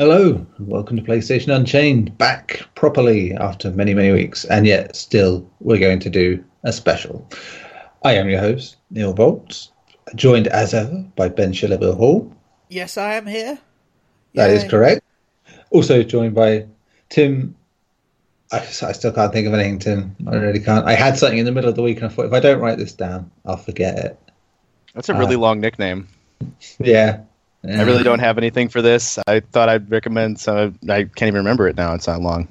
Hello, and welcome to PlayStation Unchained, back properly after many, many weeks, and yet still we're going to do a special. I am your host, Neil Bolts, joined as ever by Ben Shillable Hall. Yes, I am here. That is Yay. correct. Also joined by Tim. I, I still can't think of anything, Tim. I really can't. I had something in the middle of the week, and I thought if I don't write this down, I'll forget it. That's a really Uh, long nickname. Yeah. I really don't have anything for this. I thought I'd recommend some. I can't even remember it now. It's not long.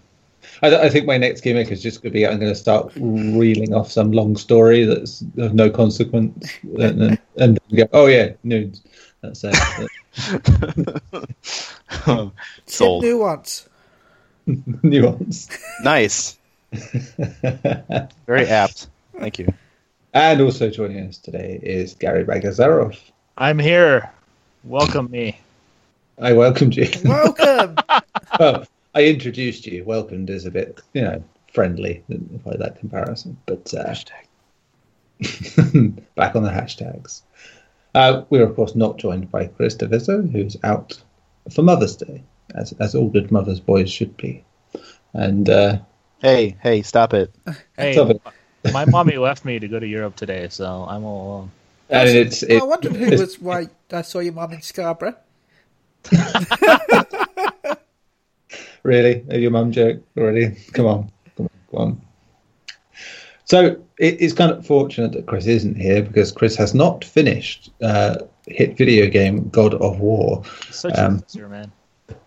I, I think my next gimmick is just going to be I'm going to start reeling off some long story that's of no consequence, and then and go, oh yeah, nudes. That's it. Um, Tim Sold. Nuance. Nuance. Nice. Very apt. Thank you. and also joining us today is Gary Bagazarov. I'm here. Welcome me. I welcomed you. Welcome. well, I introduced you. Welcomed is a bit, you know, friendly by that comparison. But uh, back on the hashtags. Uh, we're of course not joined by Chris DeVizzo, who's out for Mother's Day, as as all good mothers' boys should be. And uh, Hey, hey, stop it. Hey, Stop it. my mommy left me to go to Europe today, so I'm all alone. And it's I it, wondered who it's- was why I saw your mum in Scarborough. really your mum joke already. Come on, come on, come on. So it, it's kind of fortunate that Chris isn't here because Chris has not finished uh, hit video game God of War. Such Um, a loser, man.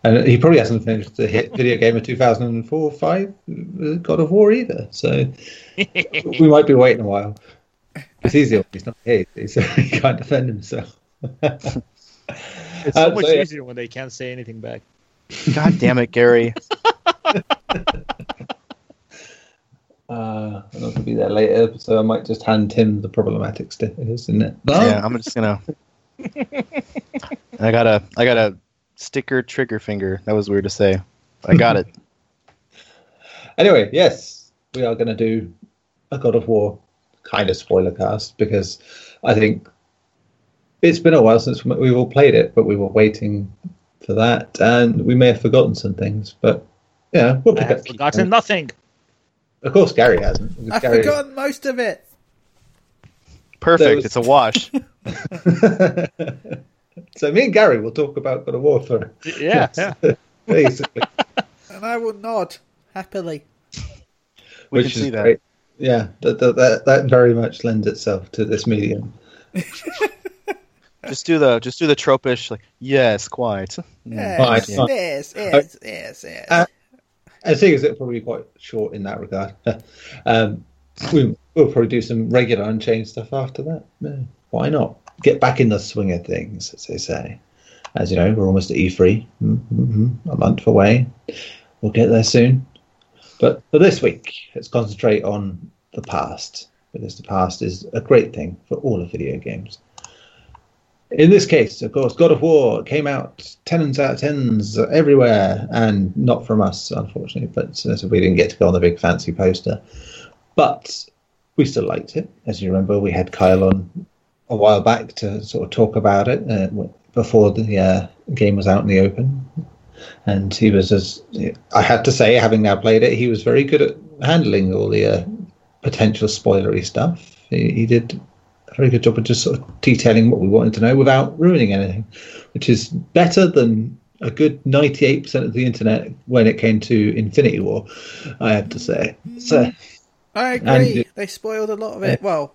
And he probably hasn't finished the hit video game of 2004 5 uh, God of War either. So we might be waiting a while. Because he's the one who's not here, so he can't defend himself. It's so uh, much so, yeah. easier when they can't say anything back. God damn it, Gary. Uh, I'm not going to be there later, so I might just hand him the problematic stickers, isn't it? No? Yeah, I'm just gonna. I got a, I got a sticker trigger finger. That was weird to say. I got it. Anyway, yes, we are going to do a God of War kind of spoiler cast because I think it's been a while since we've all played it, but we were waiting for that, and we may have forgotten some things, but yeah, we'll I pick have up. forgotten nothing. Of course, Gary hasn't. I've Gary- forgotten most of it. Perfect. Was- It's a wash. so me and Gary will talk about God of War for Yeah, yeah. basically, And I will nod happily. We which can is see that. great. Yeah, that, that that that very much lends itself to this medium. Just do the, just do the tropish, like yes, quite. Yes, Fine, fine. yes, yes, yes, yes. Uh, I think it's probably quite short in that regard. um, we, we'll probably do some regular Unchained stuff after that. Yeah, why not? Get back in the swing of things, as they say. As you know, we're almost at E3, mm-hmm, a month away. We'll get there soon. But for this week, let's concentrate on the past, because the past is a great thing for all of video games. In this case, of course, God of War came out tens out of tens everywhere, and not from us, unfortunately. But so we didn't get to go on the big fancy poster. But we still liked it. As you remember, we had Kyle on a while back to sort of talk about it uh, before the uh, game was out in the open. And he was, as I had to say, having now played it, he was very good at handling all the uh, potential spoilery stuff. He, he did a very good job of just sort of detailing what we wanted to know without ruining anything, which is better than a good 98% of the internet when it came to Infinity War, I have to say. So, I agree. you- They spoiled a lot of it. Well,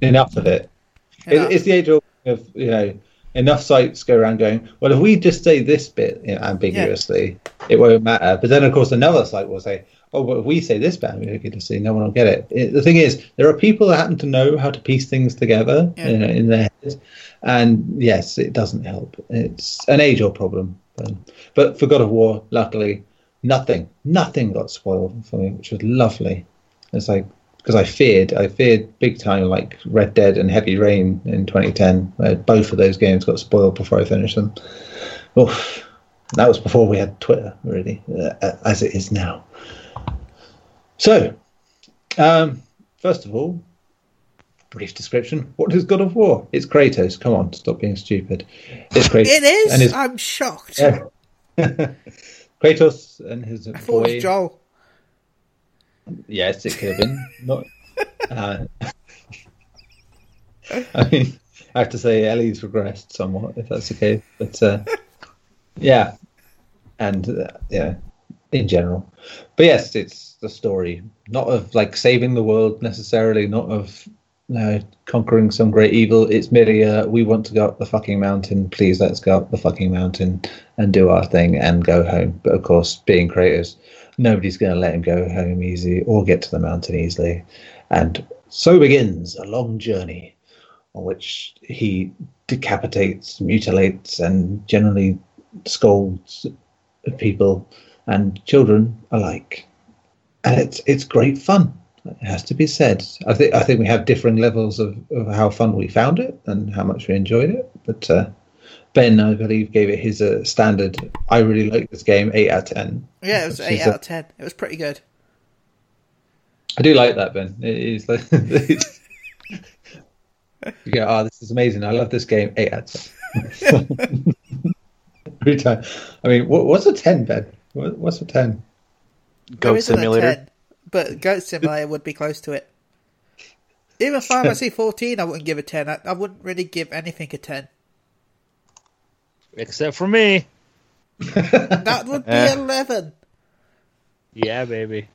enough of it. It- enough. It's the age old of, you know, enough sites go around going, well, if we just say this bit you know, ambiguously, it won't matter. But then, of course, another site will say, oh, but if we say this bit ambiguously, no one will get it. it. The thing is, there are people that happen to know how to piece things together Yeah. you know, in their heads. And yes, it doesn't help. It's an age old problem. But, but for God of War, luckily, nothing, nothing got spoiled for me, which was lovely. It's like, because I feared, I feared big time, like Red Dead and Heavy Rain in 2010, where both of those games got spoiled before I finished them. Oof. That was before we had Twitter, really, uh, as it is now. So, um, first of all, brief description. What is God of War? It's Kratos. Come on, stop being stupid. It's Kratos. It is. And his, I'm shocked. yeah. Kratos and his I thought it boy. was Joel. Yes, it could have been. Not. Uh, I mean, I have to say Ellie's regressed somewhat, if that's the case. But uh, yeah, and uh, yeah, in general. But yes, it's the story, not of like saving the world necessarily, not of conquering some great evil. It's merely uh, we want to go up the fucking mountain. Please, let's go up the fucking mountain and do our thing and go home. But of course, being Kratos, nobody's going to let him go home easy or get to the mountain easily. And so begins a long journey on which he decapitates, mutilates, and generally scolds people and children alike. And it's it's great fun. It has to be said. I think I think we have differing levels of, of how fun we found it and how much we enjoyed it. But uh, Ben, I believe, gave it his uh, standard. I really like this game, eight out of ten. Yeah, it was eight out of ten. It was pretty good. I do like that, Ben. It is like it's, you go, oh, this is amazing. I love this game. Eight out of ten. Every time. I mean, what, what's a ten, Ben? What, what's a ten? Goat isn't a Simulator. 10, but Goat Simulator would be close to it. Even Final Fantasy 14, I wouldn't give a 10. I, I wouldn't really give anything a 10. Except for me. That would be Eh. 11. Yeah, baby.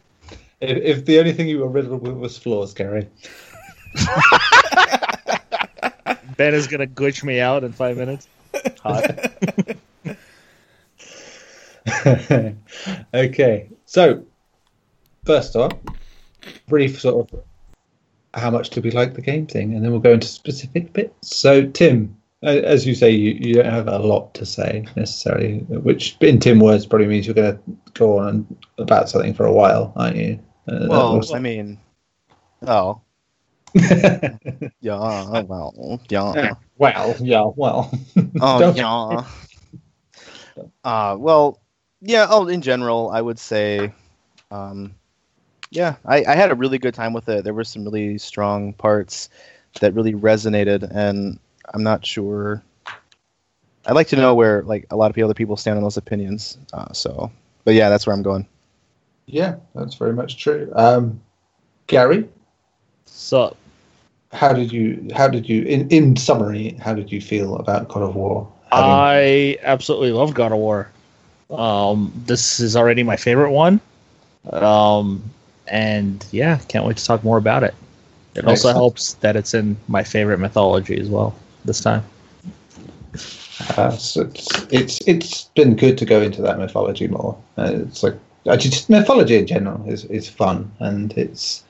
If, if the only thing you were riddled with was flaws, Gary. Ben is gonna glitch me out in five minutes. Hot. okay, so first off, brief sort of how much do we like the game thing, and then we'll go into specific bits. So, Tim, a- as you say, you, you don't have a lot to say necessarily, which in Tim words probably means you're going to go on about something for a while, aren't you? Uh, Well, was- I mean, oh, yeah, oh, well, yeah, well, yeah, well. oh, yeah. Uh, well, yeah. Oh, in general, I would say, um, yeah, I, I had a really good time with it. There were some really strong parts that really resonated, and I'm not sure. I'd like to know where like a lot of other people stand on those opinions. Uh, so, but yeah, that's where I'm going. Yeah, that's very much true. Um, Gary, So how did you? How did you? In in summary, how did you feel about God of War? Having- I absolutely love God of War. Um, this is already my favorite one. Um, and yeah, can't wait to talk more about it. It also Excellent. helps that it's in my favorite mythology as well this time. Uh, so it's, it's it's been good to go into that mythology more. Uh, it's like just mythology in general is is fun, and it's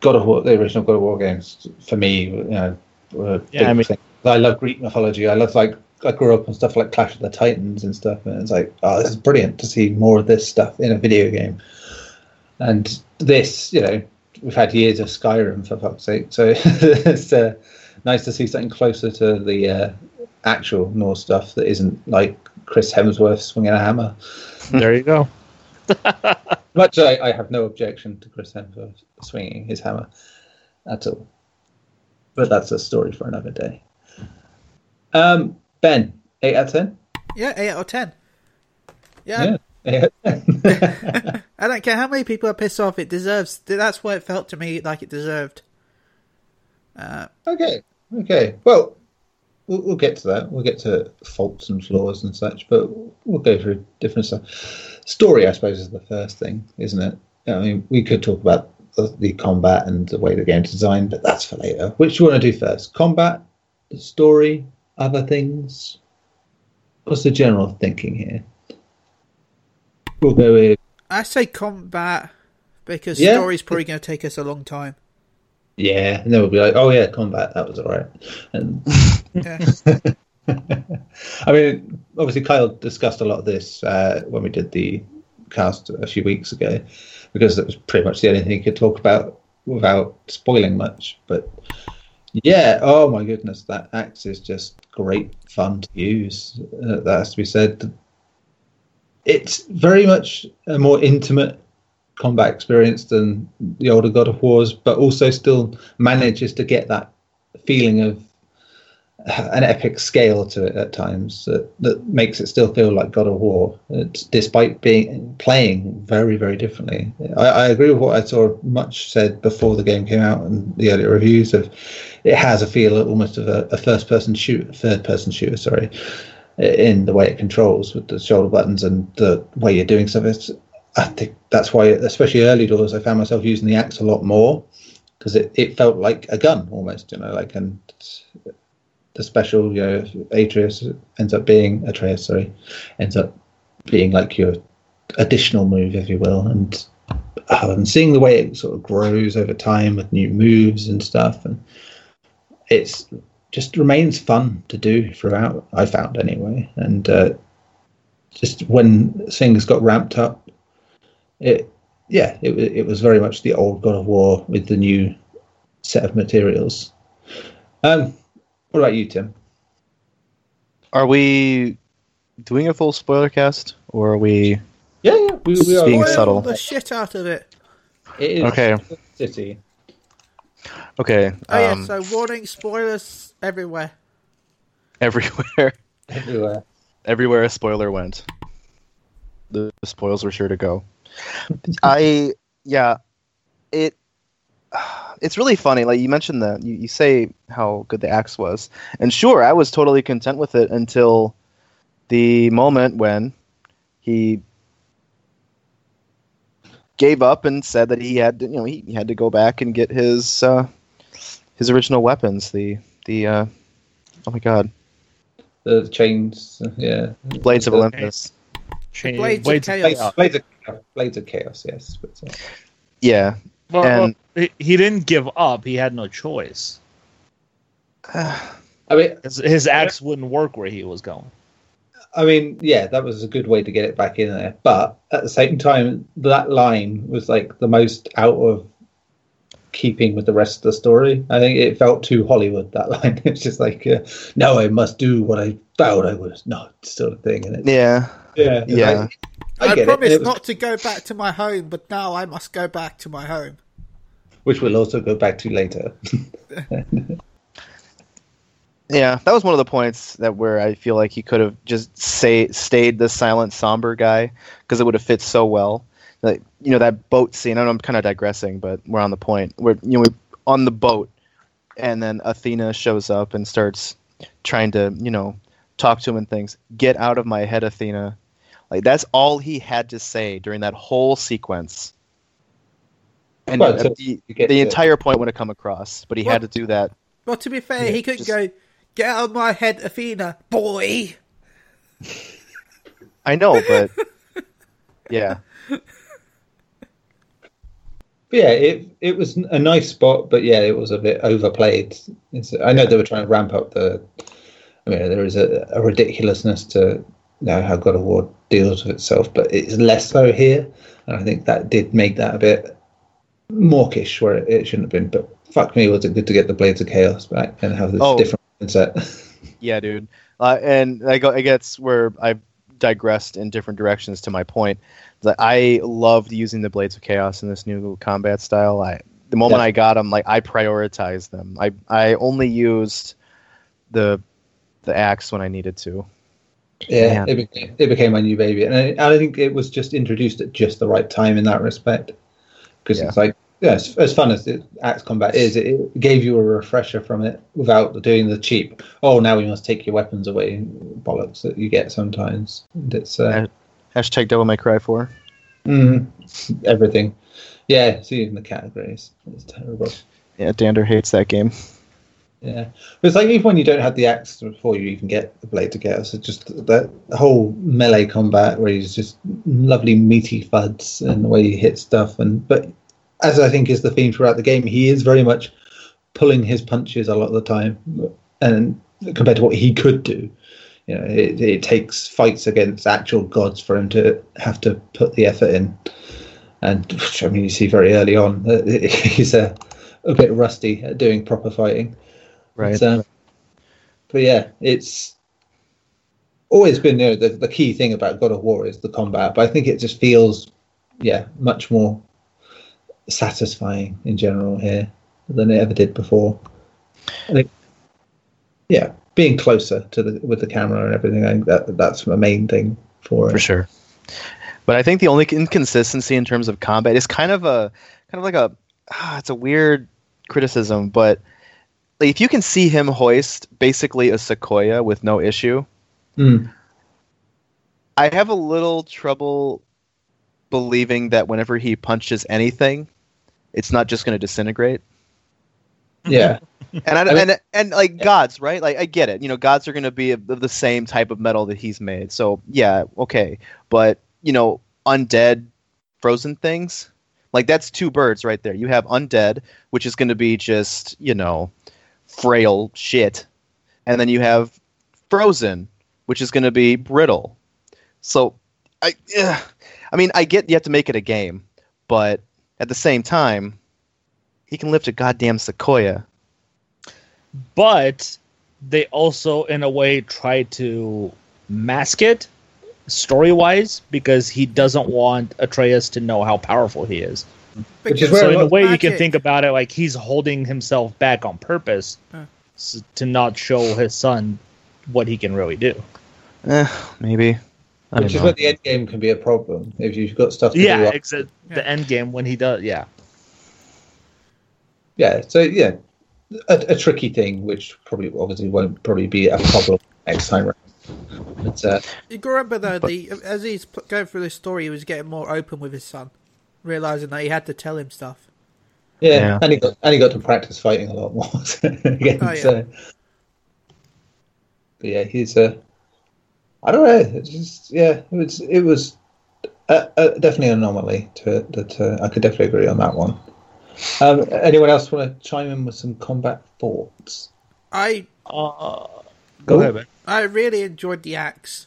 God of War. The original God of War games for me, you know, were a Yeah, I mean- thing. I love Greek mythology. I love like I grew up on stuff like Clash of the Titans and stuff, and it's like, oh, this is brilliant to see more of this stuff in a video game. And this, you know, we've had years of Skyrim for fuck's sake, so it's uh, nice to see something closer to the uh, actual Norse stuff that isn't like Chris Hemsworth swinging a hammer. there you go. Much I, I have no objection to Chris Hemsworth swinging his hammer at all. But that's a story for another day. Um, Ben, 8 out of 10? Yeah, 8 out of 10. Yeah, Yeah. 8 out of 10. I don't care how many people are pissed off, it deserves. That's what it felt to me like it deserved. Uh, okay. Okay. Well, we'll, we'll get to that. We'll get to faults and flaws and such, but we'll go through different stuff. Story, I suppose, is the first thing, isn't it? I mean, we could talk about the, the combat and the way the game's designed, but that's for later. Which do you want to do first? Combat, the story, other things? What's the general thinking here? We'll go with I say combat because Yeah. story's probably going to take us a long time. Yeah, and then we'll be like, oh yeah, combat, that was all right. And I mean, obviously, Kyle discussed a lot of this uh, when we did the cast a few weeks ago, because that was pretty much the only thing he could talk about without spoiling much. But yeah, oh my goodness, that axe is just great fun to use. Uh, that has to be said. It's very much a more intimate combat experience than the older God of Wars, but also still manages to get that feeling of uh, an epic scale to it at times that, that makes it still feel like God of War, it's, despite being playing very very differently. I, I agree with what I saw much said before the game came out and the earlier reviews of it has a feel almost of a, a first person shoot, third person shooter, sorry, in the way it controls with the shoulder buttons and the way you're doing stuff. It's, I think that's why, especially early doors, I found myself using the axe a lot more because it, it felt like a gun almost, you know, like and the special, you know, Atreus ends up being Atreus, sorry, ends up being like your additional move, if you will, and uh, and seeing the way it sort of grows over time with new moves and stuff, and it's just remains fun to do throughout. I found anyway, and uh, just when things got ramped up, it yeah, it it was very much the old God of War with the new set of materials. Um, what about you, Tim? Are we doing a full spoiler cast, or are we? Yeah, yeah, we, we are Being Spoil subtle. the shit out of it. It is Okay. City. Okay. Oh um, yeah, so warning, spoilers everywhere. everywhere, everywhere. everywhere a spoiler went, the spoils were sure to go. I yeah, it it's really funny. Like you mentioned that you, you say how good the axe was, and sure, I was totally content with it until the moment when he gave up and said that he had to, you know he, he had to go back and get his uh, his original weapons the the uh, oh my god The chains, yeah. blades of Olympus Chain- Blades of Blades Chaos. Chaos. Blades of, Blades of Chaos, yes. But, uh, yeah Well, And- well, he- he didn't give up. He had no choice. I mean, His, his axe wouldn't work where he was going. I mean, yeah, that was a good way to get it back in there. But at the same time, that line was like the most out of keeping with the rest of the story. I think it felt too Hollywood. That line. It's just like, uh, no, I must do what I vowed I would not, sort of thing. And it, yeah yeah, Yeah. like- I, I, get promised It was- not to go back to my home, but now I must go back to my home. which we'll also go back to later. Yeah, that was one of the points that where I feel like he could have just say stayed the silent, somber guy because it would have fit so well. Like you know that boat scene. I know I'm kind of digressing, but we're on the point. We're you know we on the boat, and then Athena shows up and starts trying to you know talk to him and things. Get out of my head, Athena. Like that's all he had to say during that whole sequence. And Well, uh, so the, the to- entire point would have come across, but he had to do that. Well, to be fair, Yeah, he could just- go, "Get out of my head, Athena, boy." I know, but yeah. But yeah, it it was a nice spot, but yeah, it was a bit overplayed. It's, I know they were trying to ramp up the. I mean, there is a, a ridiculousness to you know, how God of War deals with itself, but it's less so here, and I think that did make that a bit mawkish where it, it shouldn't have been. But fuck me, was it good to get the Blades of Chaos back and have this Oh. different mindset? Yeah, dude. Uh, and I, go, I guess where I've digressed in different directions to my point. That I loved using the Blades of Chaos in this new combat style. I the moment Yeah. I got them, like I prioritized them. I I only used the the axe when I needed to. Yeah, it became, it became my new baby, and I, I think it was just introduced at just the right time in that respect. Because Yeah. it's like, yeah, as, as fun as it, Axe Combat is, it, it gave you a refresher from it without doing the cheap. Oh, now we must take your weapons away bollocks that you get sometimes. And it's uh, Hashtag Devil May Cry Four. mm, everything. Yeah, see in the categories. It's terrible. Yeah, Dander hates that game. Yeah, it's like even when you don't have the axe before you even get the blade to get us, it's just that whole melee combat where he's just lovely meaty fuds and the way he hits stuff. And but as I think is the theme throughout the game, he is very much pulling his punches a lot of the time, and compared to what he could do, you know, it, it takes fights against actual gods for him to have to put the effort in. And which, I mean, you see very early on he's a, a bit rusty at doing proper fighting. Right. But, um, but yeah, it's always been you know, the, the key thing about God of War is the combat, but I think it just feels, yeah, much more satisfying in general here than it ever did before. I think, yeah, being closer to the with the camera and everything, I think that that's the main thing for it. for sure. But I think the only inconsistency in terms of combat is kind of a kind of like a ah, it's a weird criticism, but like, if you can see him hoist basically a sequoia with no issue, Mm. I have a little trouble believing that whenever he punches anything, it's not just going to disintegrate. Yeah, And I, I mean- and and like gods, right? Like I get it. You know, gods are going to be of the same type of metal that he's made. So yeah, okay. But you know, undead, frozen things, like that's two birds right there. You have undead, which is going to be just you know, frail shit, and then you have frozen, which is going to be brittle. So I, ugh. I mean, I get you have to make it a game, but at the same time, he can lift a goddamn sequoia. but they also in a way try to mask it story wise because he doesn't want Atreus to know how powerful he is. Which is Because where So in a well- way you can magic- think about it like he's holding himself back on purpose Huh. to not show his son what he can really do. Eh, maybe. I which is know. where the end game can be a problem if you've got stuff. To Yeah, do except Yeah. the end game when he does yeah. yeah. So yeah, a, a tricky thing, which probably obviously won't probably be a problem next time round. But uh, You can remember though, the as he's going through this story, he was getting more open with his son, realizing that he had to tell him stuff. yeah, Yeah. and he got and he got to practice fighting a lot more again. Oh, yeah. So, but yeah, he's uh, I don't know. It's just yeah, it was it was uh, uh, definitely an anomaly to it. That uh, I could definitely agree on that one. Um, anyone else want to chime in with some combat thoughts? I Uh, Go. go ahead, man. I really enjoyed the axe,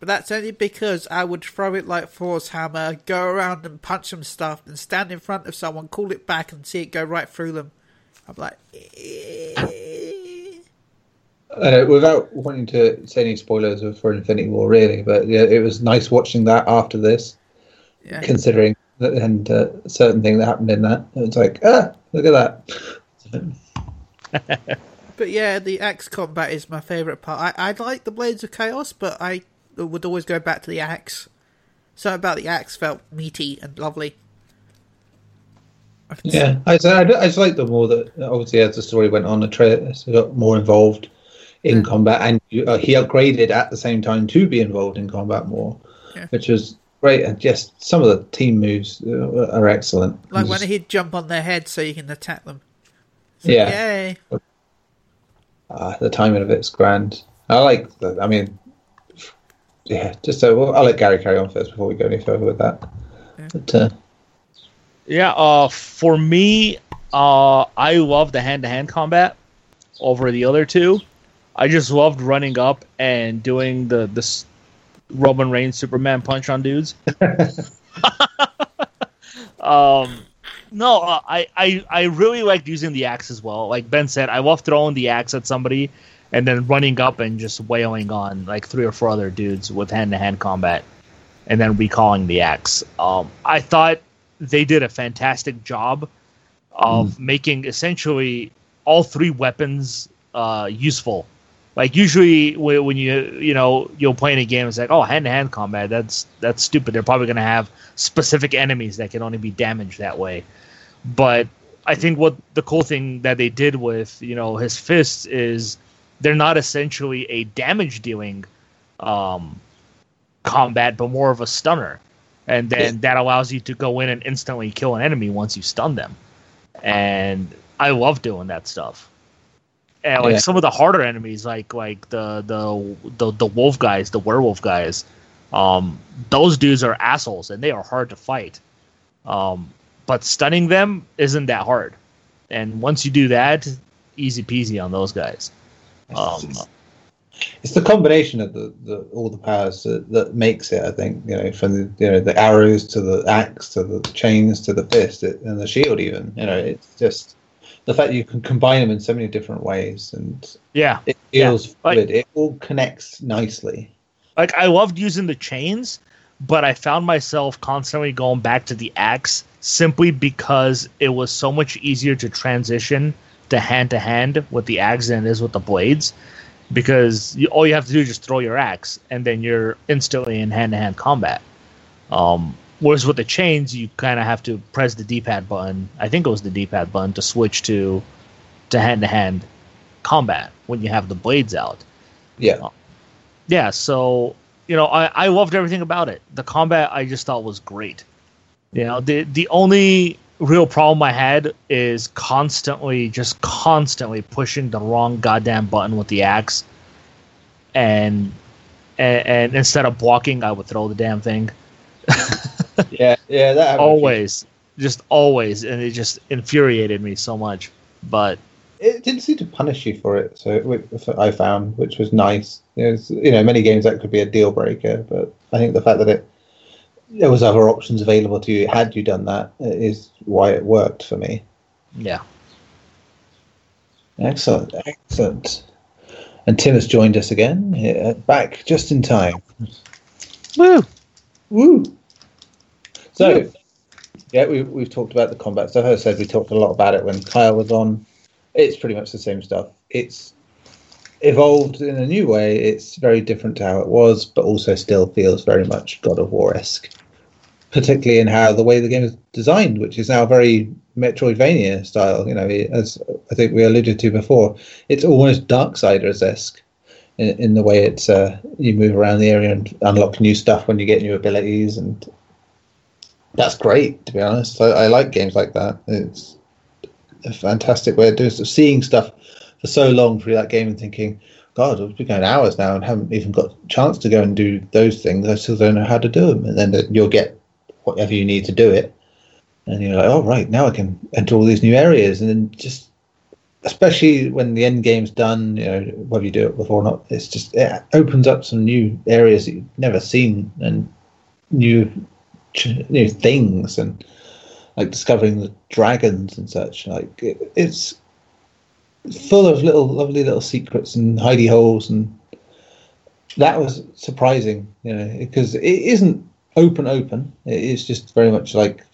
but that's only because I would throw it like Thor's hammer, go around and punch some stuff, and stand in front of someone, call it back, and see it go right through them. I'm like, eh. Uh, without wanting to say any spoilers for Infinity War, really, but yeah, it was nice watching that after this, yeah. considering that and uh, certain thing that happened in that. It's like, ah, look at that. But yeah, the axe combat is my favourite part. I, I like the Blades of Chaos, but I would always go back to the axe. Something about the axe felt meaty and lovely. I Yeah, I, just- I, I just like the more that obviously as the story went on, the Atreus got more involved in Yeah. combat, and uh, he upgraded at the same time to be involved in combat more, Yeah. which was great. And just some of the team moves uh, are excellent. Like Just- when he'd jump on their head so you can attack them. yeah, uh, the timing of it's grand. I like. The, I mean, yeah. Just so well, I'll let Gary carry on first before we go any further with that. Yeah. But uh, Yeah, uh, for me, uh, I love the hand-to-hand combat over the other two. I just loved running up and doing the this Roman Reigns Superman punch on dudes. um, no, uh, I, I I really liked using the axe as well. Like Ben said, I love throwing the axe at somebody and then running up and just wailing on like three or four other dudes with hand-to-hand combat, and then recalling the axe. Um, I thought they did a fantastic job of making essentially all three weapons uh, useful. Like usually when you you know you'll play in a game, it's like oh hand to hand combat. That's that's stupid. They're probably gonna have specific enemies that can only be damaged that way. But I think what the cool thing that they did with you know his fists is they're not essentially a damage dealing um, combat, but more of a stunner. And then that allows you to go in and instantly kill an enemy once you stun them. And I love doing that stuff. And like Yeah. some of the harder enemies, like like the the the, the wolf guys, the werewolf guys, um, those dudes are assholes and they are hard to fight. Um, but stunning them isn't that hard. And once you do that, easy peasy on those guys. Um, it's the combination of the, the all the powers that, that makes it. I think you know from the you know the arrows to the axe to the chains to the fist it, and the shield. Even you know it's just the fact you can combine them in so many different ways, and yeah, it Yeah, feels like- fluid. It all connects nicely. like I loved using the chains, but I found myself constantly going back to the axe simply because it was so much easier to transition to hand to hand what the axe is with the blades. Because you, all you have to do is just throw your axe, and then you're instantly in hand to hand combat. Um, whereas with the chains, you kind of have to press the D-pad button. I think it was the D-pad button to switch to to hand to hand combat when you have the blades out. Yeah. Yeah, so you know, I, I loved everything about it. The combat I just thought was great. You know, the the only real problem I had is constantly just constantly pushing the wrong goddamn button with the axe. And and, and instead of blocking, I would throw the damn thing. Yeah, yeah, that always. Just always. And it just infuriated me so much. But It didn't seem to punish you for it, so which I found, which was nice. There's, you know, many games that could be a deal breaker, but I think the fact that it there was other options available to you had you done that uh, is why it worked for me. yeah. Excellent, excellent. And Tim has joined us again, yeah, back just in time. Woo! Woo! So, yeah, we, we've talked about the combat stuff. As I said, we talked a lot about it when Kyle was on. It's pretty much the same stuff. It's evolved in a new way. It's very different to how it was, but also still feels very much God of War esque. Particularly in how the way the game is designed, which is now very Metroidvania style. You know, as I think we alluded to before, it's almost Darksiders esque in, in the way it's uh, you move around the area and unlock new stuff when you get new abilities, and that's great. To be honest, I, I like games like that. It's a fantastic way of doing. Seeing stuff for so long through that game and thinking, God, I've been going hours now and haven't even got a chance to go and do those things. I still don't know how to do them. And then you'll get whatever you need to do it. And you're like, oh, right, now I can enter all these new areas. And then just, especially when the end game's done, you know, whether you do it before or not, it's just, it opens up some new areas that you've never seen and new, new things and like discovering the dragons and such. Like, it, it's, full of little lovely little secrets and hidey holes and that was surprising you know because it isn't open open it is just very much like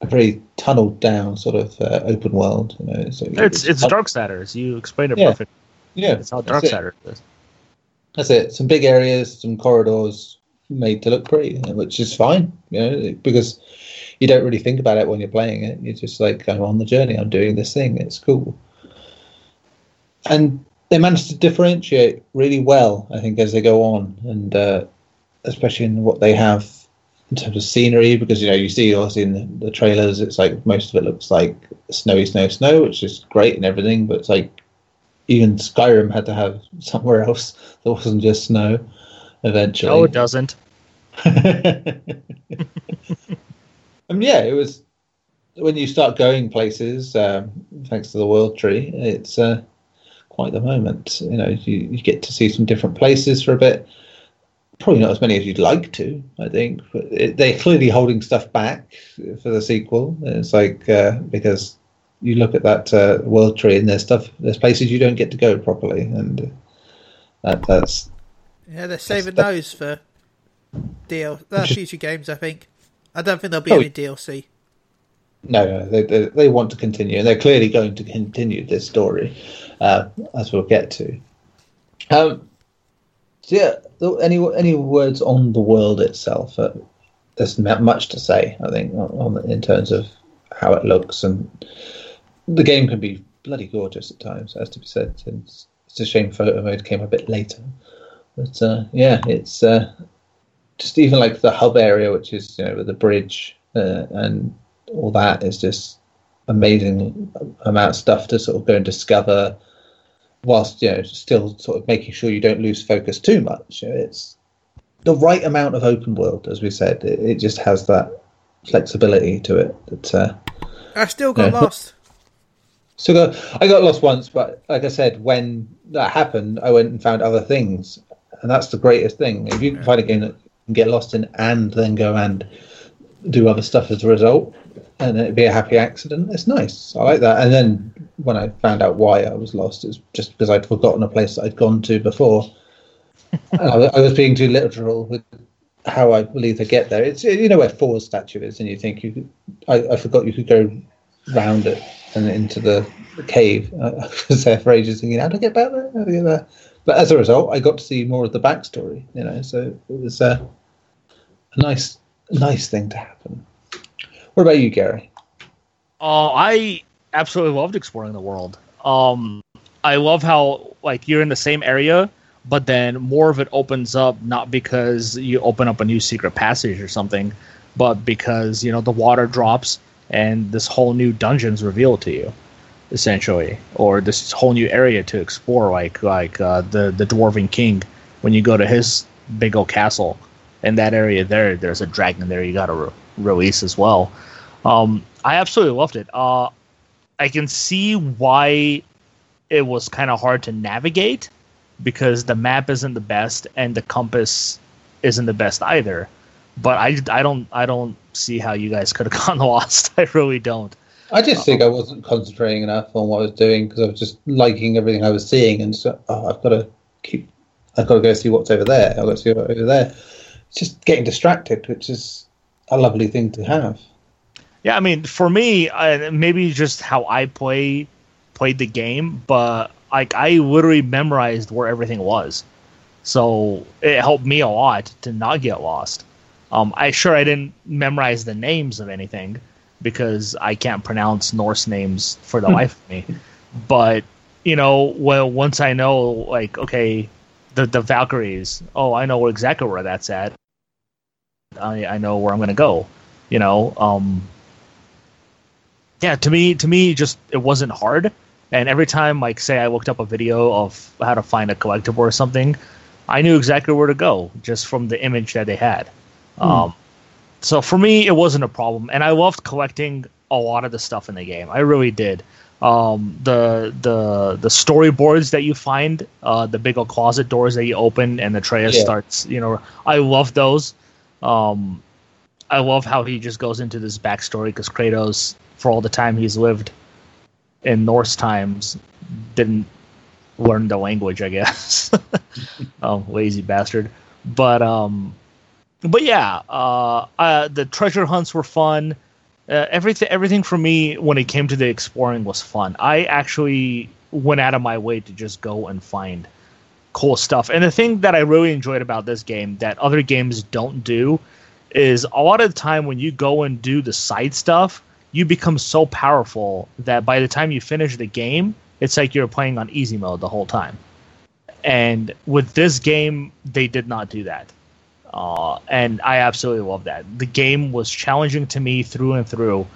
a very tunneled down sort of uh, open world you know so It's it's Darksiders. You explained it Yeah. perfect. yeah It's how it. Darksiders is. that's it some big areas some corridors made to look pretty which is fine you know because you don't really think about it when you're playing it you're just like i'm on the journey i'm doing this thing it's cool and they manage to differentiate really well, I think, as they go on, and uh, especially in what they have in terms of scenery, because you know you see obviously in the, the trailers, it's like most of it looks like snowy, snow, snow, which is great and everything, but it's like even Skyrim had to have somewhere else that wasn't just snow. Eventually, No, it doesn't. I mean, yeah, it was when you start going places, um, thanks to the World Tree, it's uh, quite the moment. You know, you, you get to see some different places for a bit. Probably not as many as you'd like to, I think. But it, they're clearly holding stuff back for the sequel. It's like uh, because you look at that uh, World Tree and there's stuff, there's places you don't get to go properly, and that that's Yeah, they're saving those for DL uh, future games. I think. I don't think there'll be Oh, any DLC. No, no, they, they, they want to continue, and they're clearly going to continue this story, uh, as we'll get to. Um, so yeah, any any words on the world itself? Uh, there's not much to say, I think, on, on in terms of how it looks, and the game can be bloody gorgeous at times, has to be said. It's, it's a shame photo mode came a bit later, but uh, yeah, it's uh, just even like the hub area, which is you know with the bridge uh, and all that is just amazing amount of stuff to sort of go and discover whilst you know still sort of making sure you don't lose focus too much You know, it's the right amount of open world as we said it, it just has that flexibility to it that uh, I still got Yeah. lost. so got, I got lost once, but like I said, when that happened, I went and found other things, and that's the greatest thing. If you can find a game that you can get lost in and then go and do other stuff as a result, and it'd be a happy accident, it's nice. I like that. And then when I found out why I was lost, it's just because I'd forgotten a place that I'd gone to before. and I, was- I was being too literal with how I believe they get there. It's you know where Thor's statue is, and you think you could. I, I forgot you could go round it and into the, the cave. I was there for ages thinking, how do I get back there? How do I get there? But as a result, I got to see more of the backstory. You know, so it was uh, a nice, nice thing to happen. What about you, Gary? Oh, I absolutely loved exploring the world. Um, I love how like you're in the same area, but then more of it opens up not because you open up a new secret passage or something, but because you know the water drops and this whole new dungeon's revealed to you, essentially, or this whole new area to explore, like like uh, the the dwarven king when you go to his big old castle. In that area there, there's a dragon there you got to re- release as well. Um, I absolutely loved it. Uh, I can see why it was kind of hard to navigate because the map isn't the best and the compass isn't the best either. But I, I don't I don't see how you guys could have gotten lost. I really don't. I just think I wasn't concentrating enough on what I was doing because I was just liking everything I was seeing, and so oh, I've got to keep. I've got to go see what's over there. I've got to see what's over there. Just getting distracted, which is a lovely thing to have. Yeah, I mean, for me, uh, maybe just how I play played the game, but like I literally memorized where everything was, so it helped me a lot to not get lost. Um, I sure I didn't memorize the names of anything because I can't pronounce Norse names for the life of me. But you know, well, once I know, like, okay, the the Valkyries. Oh, I know exactly where that's at. I I know where I'm gonna go. You know, um, yeah. To me, to me, just it wasn't hard. And every time, like, say I looked up a video of how to find a collectible or something, I knew exactly where to go just from the image that they had. Um, so for me, it wasn't a problem, and I loved collecting a lot of the stuff in the game. I really did. Um, the the the storyboards that you find, uh, the big old closet doors that you open, and Atreus Yeah. starts. You know, I love those. Um, I love how he just goes into this backstory because Kratos, for all the time he's lived in Norse times, didn't learn the language. I guess. oh, lazy bastard. But um, but yeah, uh, the treasure hunts were fun. Uh, everything, everything for me when it came to the exploring was fun. I actually went out of my way to just go and find cool stuff. And the thing that I really enjoyed about this game that other games don't do is a lot of the time when you go and do the side stuff, you become so powerful that by the time you finish the game, it's like you're playing on easy mode the whole time. And with this game, they did not do that. Uh, and I absolutely love that. The game was challenging to me through and through,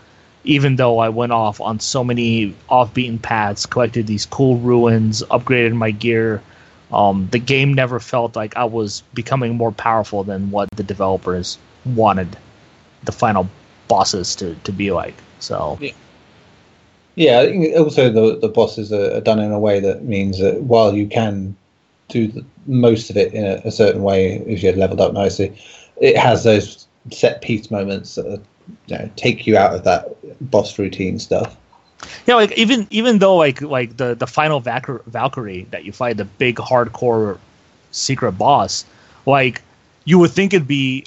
even though I went off on so many off-beaten paths, collected these cool ruins, upgraded my gear. Um, the game never felt like I was becoming more powerful than what the developers wanted the final bosses to, to be like. So Yeah, think also the the bosses are, are done in a way that means that while you can do the, most of it in a, a certain way if you had leveled up nicely, it has those set piece moments that you know, take you out of that boss routine stuff. Yeah, like even even though like like the the final Valkyr- Valkyrie that you fight, the big hardcore secret boss, like you would think it'd be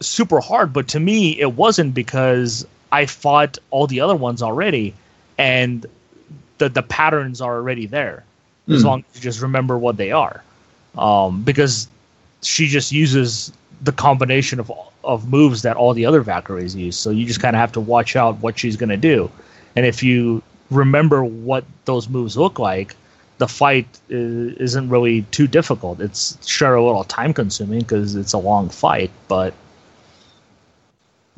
super hard, but to me it wasn't because I fought all the other ones already, and the the patterns are already there as Hmm. long as you just remember what they are. Um, because she just uses the combination of of moves that all the other Valkyries use. So you just kind of have to watch out what she's going to do. And if you remember what those moves look like, the fight is, isn't really too difficult. It's sure a little time consuming because it's a long fight, but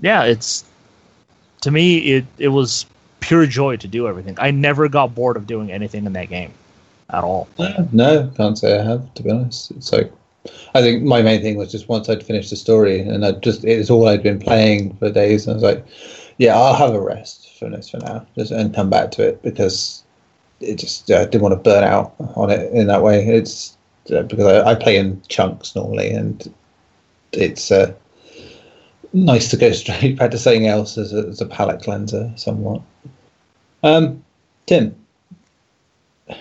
yeah, it's to me it it was pure joy to do everything. I never got bored of doing anything in that game at all. No, no, can't say I have to be honest. It's like I think my main thing was just once I'd finished the story and I just it's all I'd been playing for days and I was like, yeah, I'll have a rest for this for now, just and come back to it because it just uh, didn't want to burn out on it in that way. It's uh, because I, I play in chunks normally and it's uh, nice to go straight back to something else as a, as a palate cleanser somewhat. Um, Tim,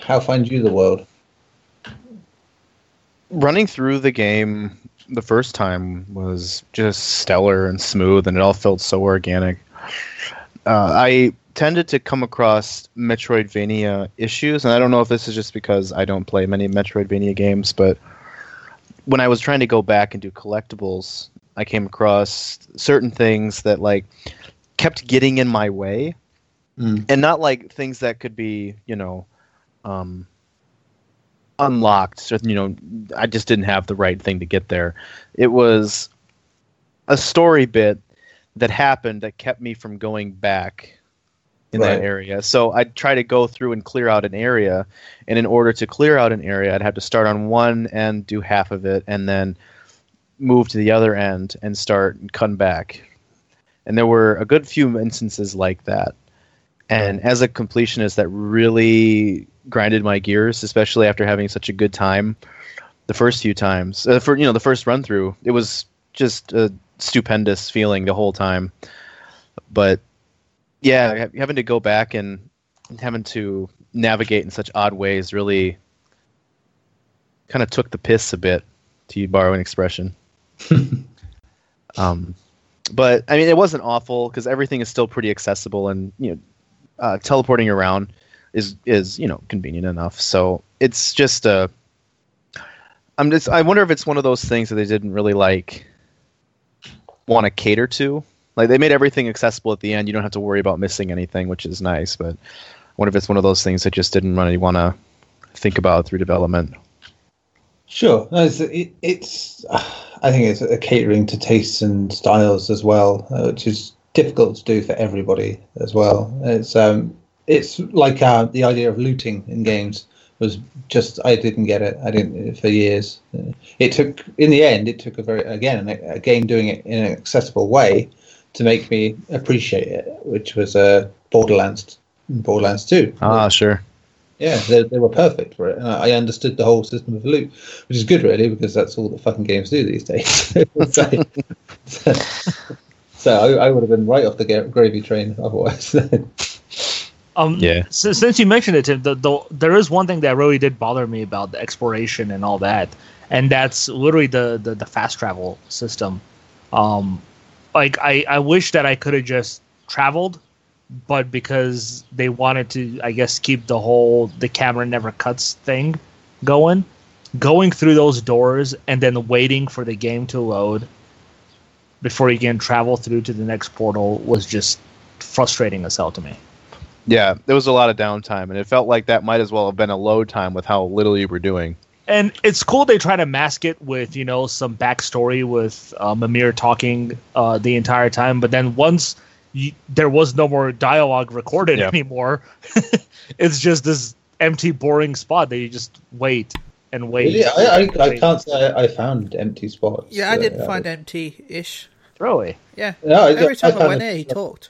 how find you the world? running through the game the first time was just stellar and smooth, and it all felt so organic. Uh, I tended to come across Metroidvania issues, and I don't know if this is just because I don't play many Metroidvania games, but when I was trying to go back and do collectibles, I came across certain things that like kept getting in my way, Mm. and not like things that could be, you know, um, unlocked. So, you know, I just didn't have the right thing to get there. It was a story bit that happened that kept me from going back in Right. that area. So I'd try to go through and clear out an area, and in order to clear out an area, I'd have to start on one end, do half of it, and then move to the other end and start and come back. And there were a good few instances like that. And as a completionist, that really grinded my gears, especially after having such a good time the first few times. Uh, for you know, the first run through, it was just a stupendous feeling the whole time. But yeah, having to go back and having to navigate in such odd ways really kind of took the piss a bit, to borrow an expression. um, but I mean, it wasn't awful because everything is still pretty accessible, and you know, uh, teleporting around is is you know convenient enough. So it's just uh, I'm just I wonder if it's one of those things that they didn't really like want to cater to. Like they made everything accessible at the end. You don't have to worry about missing anything, which is nice. But I wonder if it's one of those things that just didn't really want to think about through development. Sure, no, it's, it, it's. I think it's catering to tastes and styles as well, uh, which is difficult to do for everybody as well. It's um, it's like uh, the idea of looting in games was just I didn't get it. I didn't for years. It took in the end. It took a very again a, game doing it in an accessible way to make me appreciate it, which was uh, Borderlands, Borderlands Two. Ah, sure. Yeah, they, they were perfect for it, and I I understood the whole system of loot, which is good, really, because that's all that fucking games do these days. so, so I, I would have been right off the gravy train otherwise. Um, Yeah. s- since you mentioned it, Tim, the, the, there is one thing that really did bother me about the exploration and all that, and that's literally the the, the fast travel system. Um, like I, I wish that I could have just traveled, but because they wanted to, I guess, keep the whole the camera never cuts thing going, going through those doors and then waiting for the game to load before you can travel through to the next portal was just frustrating as hell to me. Yeah, there was a lot of downtime, and it felt like that might as well have been a load time with how little you were doing. and it's cool they try to mask it with you know some backstory with uh, Mimir talking uh, the entire time, but then once you, there was no more dialogue recorded Yeah. anymore, it's just this empty, boring spot that you just wait and wait. really, I, I, I can't say I, I found empty spots. Yeah, I didn't uh, find empty-ish. Really, Yeah, No, I- every time I, found went it- there, he talked.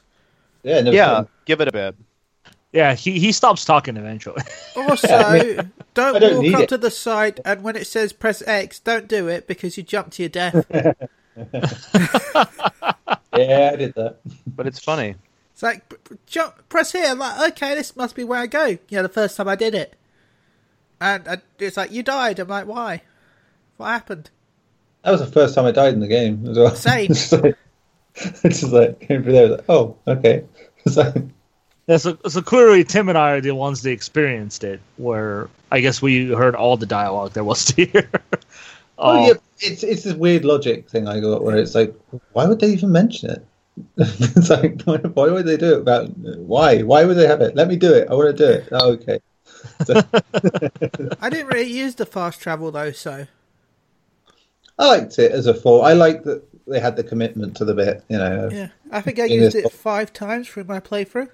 Yeah, no, Yeah, give it a bit. Yeah. He he stops talking eventually. Also, don't, I don't walk up it. to the side and when it says press X, don't do it because you jump to your death. yeah, I did that. But it's funny. It's like p- p- jump, press here. I'm like, okay, this must be where I go. You know, the first time I did it, and I, it's like you died. I'm like, why? What happened? That was the first time I died in the game as well. Same. it's just like, it's just like came through there. Like, oh, okay. So, Yeah, so, so clearly Tim and I are the ones that experienced it. Where I guess we heard all the dialogue there was to hear. oh, Um, yeah, it's it's this weird logic thing I got where it's like, why would they even mention it? it's like, why, why would they do it? About why? Why would they have it? Let me do it. I want to do it. Oh, okay. So, I didn't really use the fast travel though, so I liked it as a full. I like that they had the commitment to the bit. You know, yeah, I think I used it five times through my playthrough.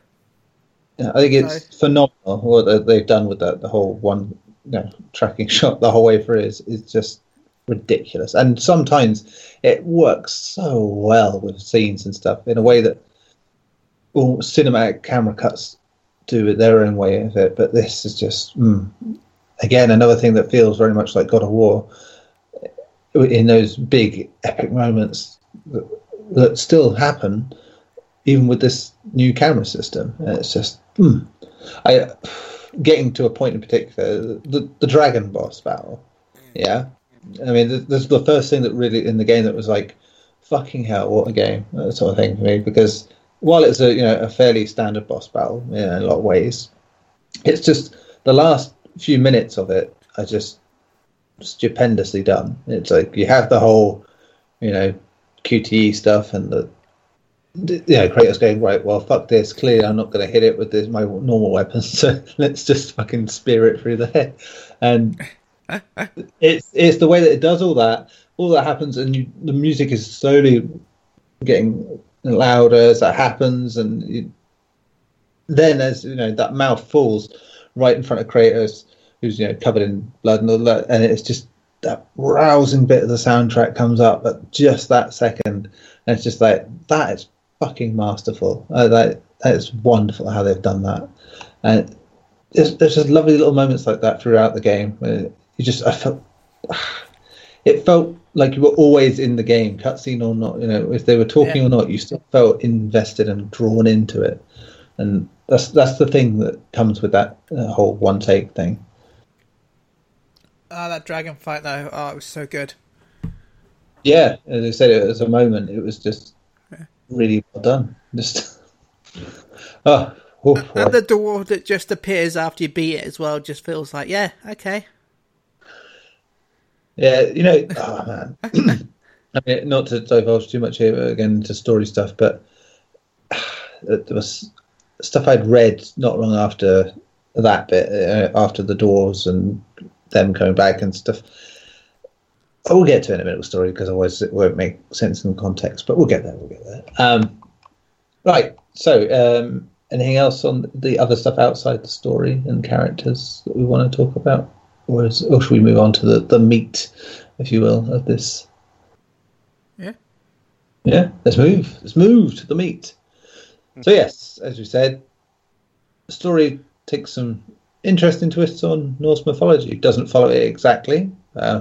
Yeah, I think it's phenomenal what they- they've done with that. The whole one, you know, tracking shot the whole way through is is just ridiculous. And sometimes it works so well with scenes and stuff in a way that all cinematic camera cuts do it their own way of it. But this is just mm, again another thing that feels very much like God of War in those big epic moments that, that still happen even with this new camera system. And it's just, hmm. I getting to a point in particular, the the dragon boss battle, yeah, I mean, this is the first thing that really in the game that was like, fucking hell, what a game, that sort of thing for me. Because while it's a you know a fairly standard boss battle you know, in a lot of ways, it's just the last few minutes of it are just stupendously done. It's like you have the whole, you know, QTE stuff and the you know, Kratos going right. Well, fuck this. Clearly, I'm not going to hit it with this, my normal weapons. So let's just fucking spear it through the head. And it's it's the way that it does all that. All that happens, and you, the music is slowly getting louder as that happens, and you, then as you know that mouth falls right in front of Kratos, who's you know covered in blood and all that, and it's just that rousing bit of the soundtrack comes up at just that second, and it's just like that is fucking masterful. Uh, that that is wonderful how they've done that, and there's, there's just lovely little moments like that throughout the game. Where you just I felt it felt like you were always in the game, cutscene or not. You know, if they were talking Yeah. or not, you still felt invested and drawn into it, and that's that's the thing that comes with that uh, whole one take thing. Ah, that dragon fight though. Oh, it was so good. Yeah, as I said, it was a moment. It was just really well done. Just oh, oh. And the dwarf that just appears after you beat it as well just feels like, yeah, okay. yeah, you know, oh man. I mean, not to divulge too much here again into story stuff, but there was stuff I'd read not long after that bit, uh, after the doors and them coming back and stuff. I will get to it in a minute with story because otherwise it won't make sense in the context. But we'll get there. We'll get there. Um, right. So, um, anything else on the other stuff outside the story and characters that we want to talk about, or, is, or should we move on to the, the meat, if you will, of this? Yeah. Yeah. Let's move. Let's move to the meat. So yes, as we said, the story takes some interesting twists on Norse mythology. It doesn't follow it exactly, uh,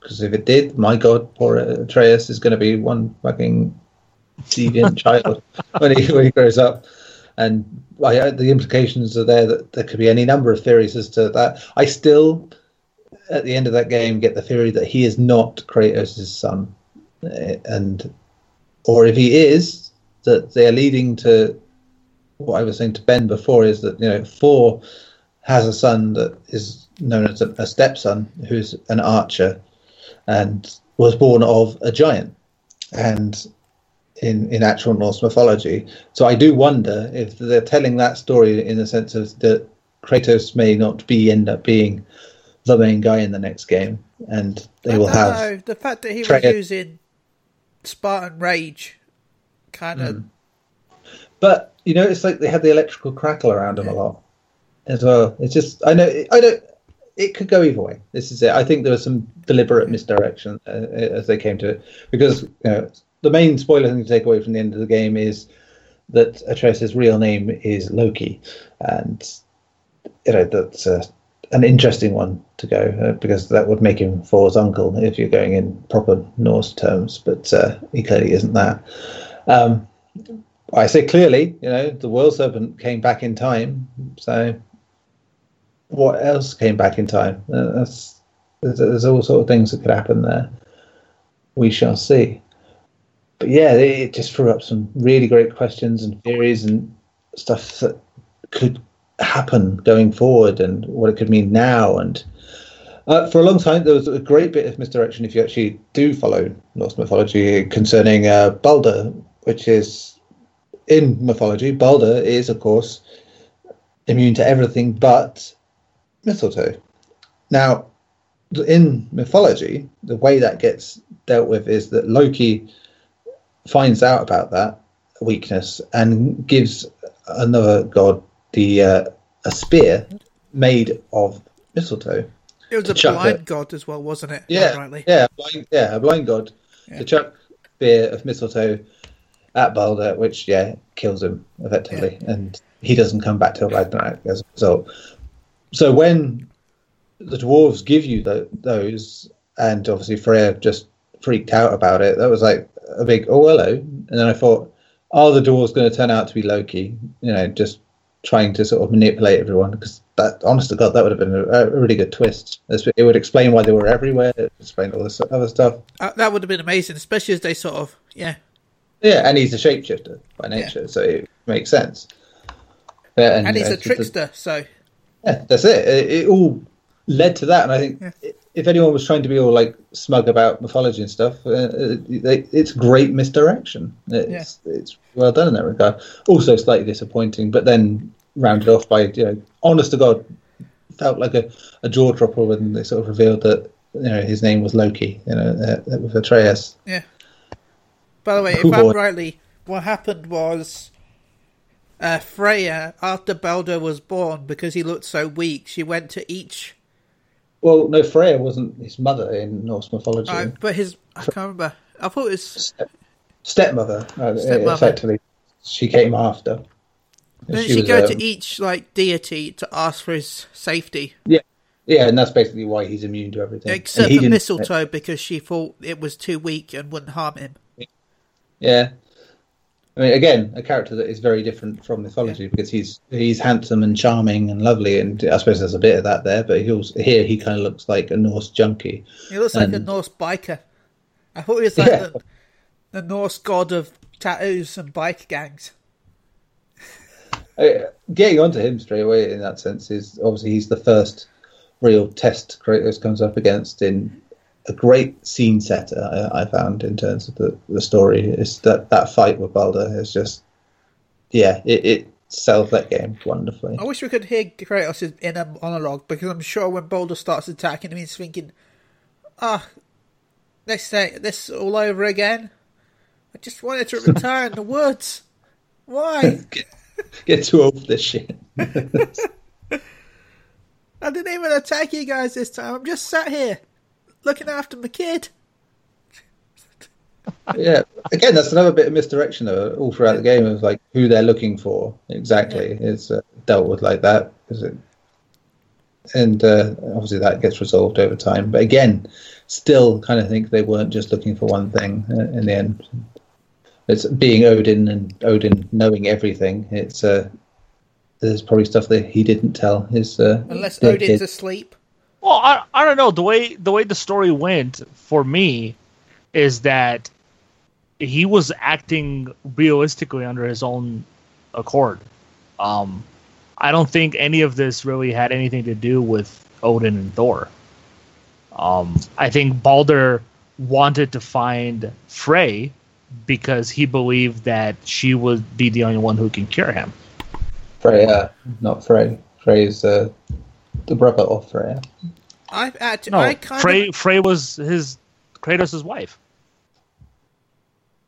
because if it did, my God, poor Atreus is going to be one fucking deviant child when he when he grows up. And I, the implications are there that there could be any number of theories as to that. I still, at the end of that game, get the theory that he is not Kratos' son, Uh, and or if he is, that they're leading to what I was saying to Ben before is that you know Thor has a son that is known as a, a stepson who's an archer and was born of a giant and in in actual Norse mythology. So I do wonder if they're telling that story in the sense of that Kratos may not be end up being the main guy in the next game, and they will have the fact that he was using Spartan Rage kind of Mm. But you know, it's like they had the electrical crackle around them a lot as well. It's just I know I don't. It could go either way. This is it. I think there was some deliberate misdirection uh, as they came to it because you know, the main spoiler thing to take away from the end of the game is that Atreus' real name is Loki, and you know that's uh, an interesting one to go uh, because that would make him Thor's uncle if you're going in proper Norse terms, but uh, he clearly isn't that. Um, I say clearly, you know, the world serpent came back in time. So, what else came back in time? Uh, that's there's, all sort of things that could happen there. We shall see. But yeah, it, it just threw up some really great questions and theories and stuff that could happen going forward and what it could mean now. And uh, for a long time, there was a great bit of misdirection if you actually do follow Norse mythology concerning uh, Balder, which is in mythology, Balder is, of course, immune to everything but mistletoe. Now, in mythology, the way that gets dealt with is that Loki finds out about that weakness and gives another god the uh, a spear made of mistletoe. it was a blind it. god as well, wasn't it? Yeah, yeah, a blind, yeah, a blind god Yeah. to chuck spear of mistletoe at Balder, which yeah kills him effectively, and he doesn't come back till Ragnarok as a result. So when the dwarves give you tho- those, and obviously Freya just freaked out about it, that was like a big oh hello, and then I thought, are the dwarves going to turn out to be Loki? You know, just trying to sort of manipulate everyone because that, honest to God, that would have been a, a really good twist. It would explain why they were everywhere. It would explain all this other stuff. Uh, that would have been amazing, especially as they sort of yeah. Yeah, and he's a shapeshifter by nature, so it makes sense. Yeah, And he's uh, a trickster, so Yeah, that's it. it. It all led to that, and I think Yeah. if anyone was trying to be all like smug about mythology and stuff, uh, it, it's great misdirection. It's it's well done in that regard. Also slightly disappointing, but then rounded off by you know, honest to God, felt like a, a jaw dropper when they sort of revealed that you know his name was Loki. You know, uh, with Atreus. yeah. By the way, if I'm boy. rightly, what happened was uh, Freya, after Balder was born, because he looked so weak, she went to each. Well, no, Freya wasn't his mother in Norse mythology. Uh, but his, I can't remember. I thought it was Step- stepmother, uh, Stepmother. effectively. She came after. Didn't She she, go um, to each like deity to ask for his safety, Yeah, yeah, and that's basically why he's immune to everything. except for mistletoe because she thought it was too weak and wouldn't harm him. Yeah, I mean, again, a character that is very different from mythology because he's he's handsome and charming and lovely, and I suppose there's a bit of that there. But he also, here he kind of looks like a Norse junkie. He looks like a Norse biker. I thought he was like Yeah. the, the Norse god of tattoos and bike gangs. Getting onto him straight away in that sense is obviously he's the first real test Kratos comes up against in a great scene setter. I, I found in terms of the, the story is that that fight with Balder is just yeah, it, it sells that game wonderfully. I wish we could hear Kratos' inner monologue because I'm sure when Balder starts attacking him, he's thinking, "Ah, this day, this all over again. I just wanted to retire in the woods. Why? Get too old for this shit. I didn't even attack you guys this time. I'm just sat here looking after my kid." yeah, again, that's another bit of misdirection though, all throughout the game of like who they're looking for exactly is uh, dealt with like that. Is it? And uh, obviously that gets resolved over time. But again, still kind of think they weren't just looking for one thing uh, in the end. It's being Odin and Odin knowing everything. It's uh, there's probably stuff that he didn't tell his uh, Unless Odin's kid. asleep. Well, I, I don't know the way the way the story went for me is that he was acting realistically under his own accord. Um, I don't think any of this really had anything to do with Odin and Thor. Um, I think Balder wanted to find Frey because he believed that she would be the only one who can cure him. Freya, not Frey. Frey is uh, the brother of Freya. I actually, No, I kind Frey of, Frey was his Kratos' wife.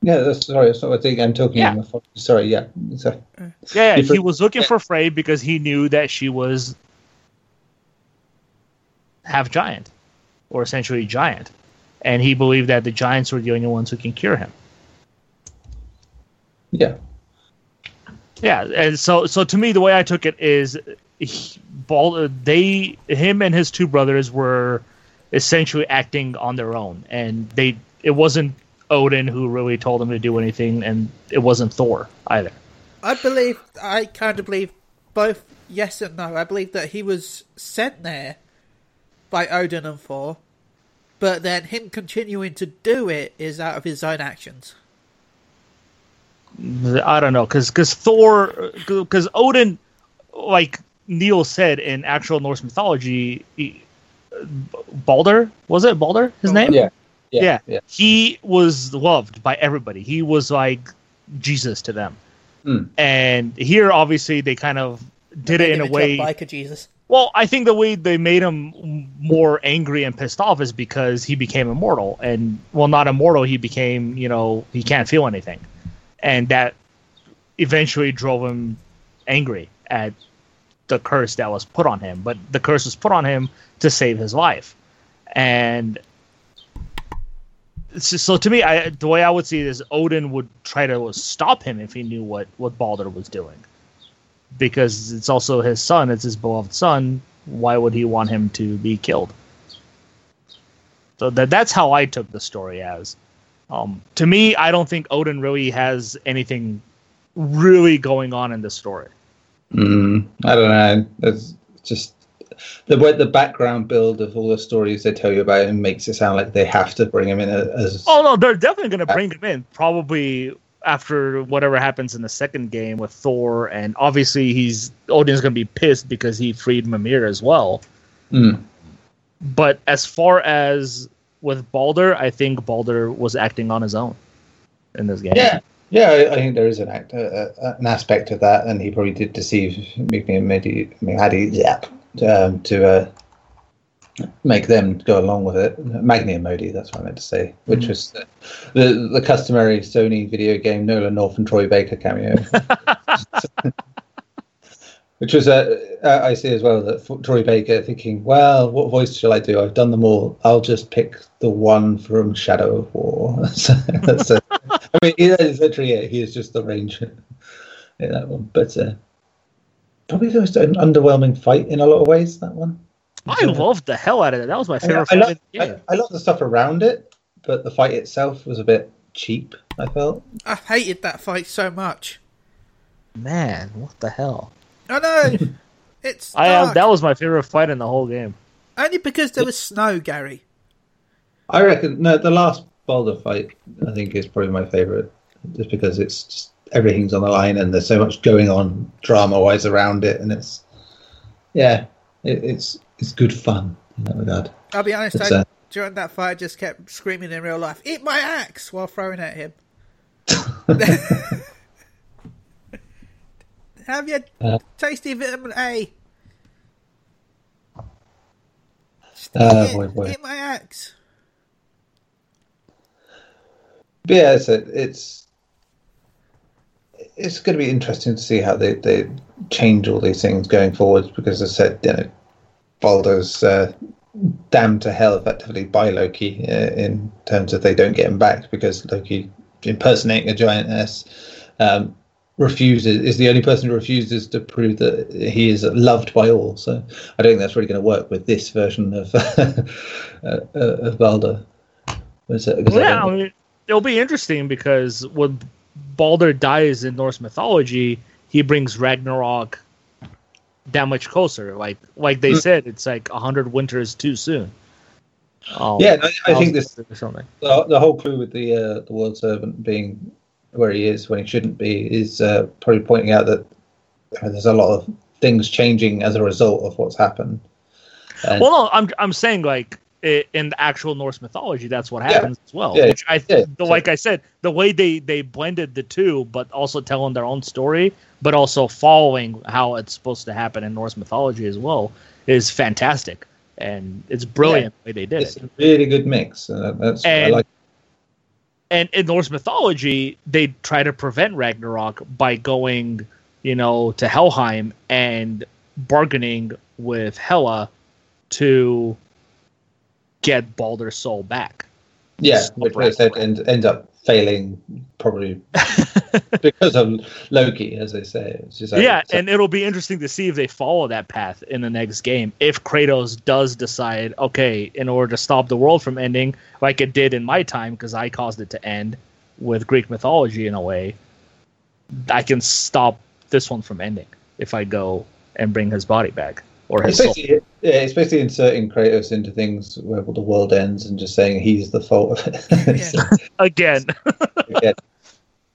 Yeah, that's sorry. That's not what I think. I'm talking. Yeah. about- Sorry, yeah. So, uh, Yeah, yeah, he was looking for Frey because he knew that she was half giant, or essentially giant, and he believed that the giants were the only ones who can cure him. yeah, Yeah, and so so to me, the way I took it is, he, Bal- they, him and his two brothers were essentially acting on their own, and they it wasn't Odin who really told them to do anything, and it wasn't Thor either. I believe, I kind of believe both yes and no. I believe that he was sent there by Odin and Thor, but then him continuing to do it is out of his own actions. I don't know, because because Thor, because Odin, like Neil said in actual Norse mythology, he, Balder was it Balder his name? yeah, yeah, yeah. yeah. He was loved by everybody. He was like Jesus to them. Hmm. And here, obviously, they kind of did it in a way. into biker Jesus. Well, I think the way they made him more angry and pissed off is because he became immortal, and well, not immortal. He became, you know, he can't feel anything, and that eventually drove him angry at the curse that was put on him. But the curse was put on him to save his life, and so, to me, I the way I would see it is Odin would try to stop him if he knew what what Balder was doing because it's also his son, it's his beloved son. Why would he want him to be killed? So that that's how I took the story as. Um, to me, I don't think Odin really has anything really going on in this story. Mm, I don't know. It's just the way the background build of all the stories they tell you about him makes it sound like they have to bring him in as. Oh no, they're definitely going to bring him in. Probably after whatever happens in the second game with Thor, and obviously he's Odin's going to be pissed because he freed Mimir as well. Mm. But as far as with Balder, I think Balder was acting on his own in this game. Yeah, yeah, I, I think there is an act, uh, uh, an aspect of that, and he probably did deceive Migni and Medi, Hadi, Zap um, to uh, make them go along with it. Magni and Modi, that's what I meant to say, which Mm. was the, the the customary Sony video game Nolan North and Troy Baker cameo. Which was, uh, uh, I see as well that F- Troy Baker thinking, well, what voice shall I do? I've done them all. I'll just pick the one from Shadow of War. so, so, I mean, he is literally it. He is just the ranger in that one. But uh, probably the most un- underwhelming fight in a lot of ways, that one. I loved the hell out of it. That was my I, favorite I, fight. love, in. I, I love the stuff around it, but the fight itself was a bit cheap, I felt. I hated that fight so much. Man, what the hell? I know. It's I uh, that was my favorite fight in the whole game. only because there was snow, Gary. I reckon, no, the last Balder fight, I think, is probably my favourite, just because it's just everything's on the line and there's so much going on drama wise around it, and it's, yeah, it, it's it's good fun in that regard. I'll be honest. I, uh, during that fight, I just kept screaming in real life, "Eat my axe!" while throwing at him. Have your Uh. tasty vitamin A. Uh, boy. eat my axe. But yeah, it's it's it's going to be interesting to see how they, they change all these things going forward because, as I said, you know, Balder's uh, damned to hell effectively by Loki uh, in terms of they don't get him back because Loki impersonating a giantess um, refuses is the only person who refuses to prove that he is loved by all. So I don't think that's really going to work with this version of uh, uh, of Balder. Yeah, I mean, it'll be interesting because when Balder dies in Norse mythology, he brings Ragnarok that much closer. Like like they Mm. said, it's like a hundred winters too soon. Um, Yeah, no, I think this the, the whole clue with the uh, the world serpent being where he is when he shouldn't be is uh, probably pointing out that there's a lot of things changing as a result of what's happened. And, Well, no, I'm I'm saying like in the actual Norse mythology, that's what Yeah. happens as well. Yeah, Which I, yeah, the, like I said, the way they they blended the two, but also telling their own story, but also following how it's supposed to happen in Norse mythology as well, is fantastic, and it's brilliant the way they did it's it. a really good mix. Uh, that's I like. And in Norse mythology, they try to prevent Ragnarok by going, you know, to Helheim and bargaining with Hela to get Baldur's soul back. Yeah, which said end, ends up failing probably because of Loki, as they say. Just like- yeah, so- and it'll be interesting to see if they follow that path in the next game. If Kratos does decide, okay, in order to stop the world from ending, like it did in my time, because I caused it to end with Greek mythology in a way, I can stop this one from ending if I go and bring his body back or his soul. Especially, yeah, especially inserting Kratos into things where the world ends and just saying he's the fault of it. Yeah. Again, yeah.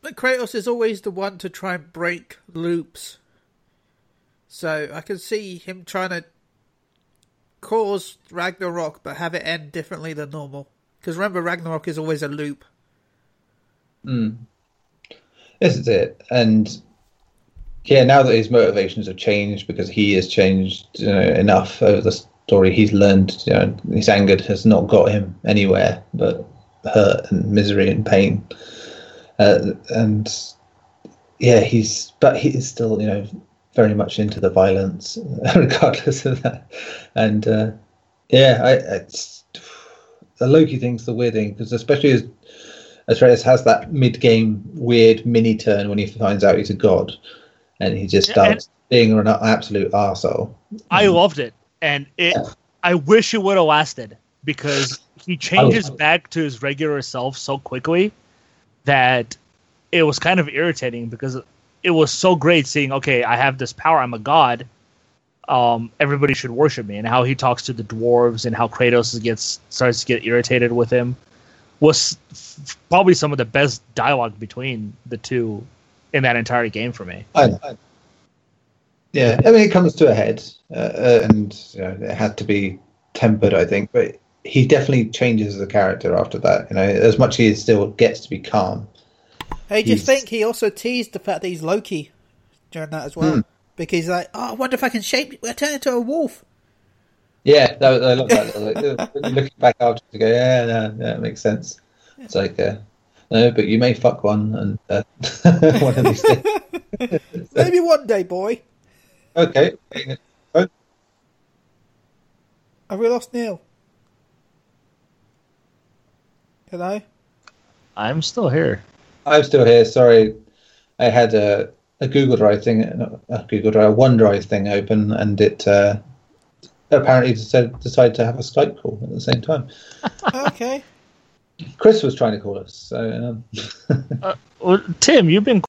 But Kratos is always the one to try and break loops. So I can see him trying to cause Ragnarok, but have it end differently than normal. Because remember, Ragnarok is always a loop. Mm. This is it. And yeah, now that his motivations have changed because he has changed you know, enough over the story, he's learned, you know, his anger has not got him anywhere but hurt and misery and pain. Uh, and yeah, he's, but he is still, you know, very much into the violence regardless of that. And uh, yeah, I, it's the Loki thing's the weird thing because especially as Atreus has that mid-game weird mini turn when he finds out he's a god, and he just Yeah, and- starts being an absolute arsehole. I loved it, and it. I wish it would have lasted because he changes back to his regular self so quickly that it was kind of irritating because it was so great seeing. Okay, I have this power. I'm a god. Um, everybody should worship me. And how he talks to the dwarves and how Kratos gets starts to get irritated with him was f- probably some of the best dialogue between the two in that entire game for me. I know. Yeah, I mean, it comes to a head, uh, uh, and you know, it had to be tempered, I think. But he definitely changes as a character after that. You know, as much as he still gets to be calm. Hey, do you think he also teased the fact that he's Loki during that as well? Hmm. Because he's like, oh, I wonder if I can shape, I turn into a wolf. Yeah, that, I love that. Like, uh, when you look back after, you go, yeah, no, yeah, it makes sense. It's like, uh, no, but you may fuck one, and uh, one of these things. Maybe one day, boy. Okay. Oh, Have we lost Neil? Hello? I'm still here. I'm still here. Sorry, I had a, a Google Drive thing, a Google Drive, a OneDrive thing open, and it uh, apparently decided, decided to have a Skype call at the same time. Okay. Chris was trying to call us, so um, Well, Tim, you've been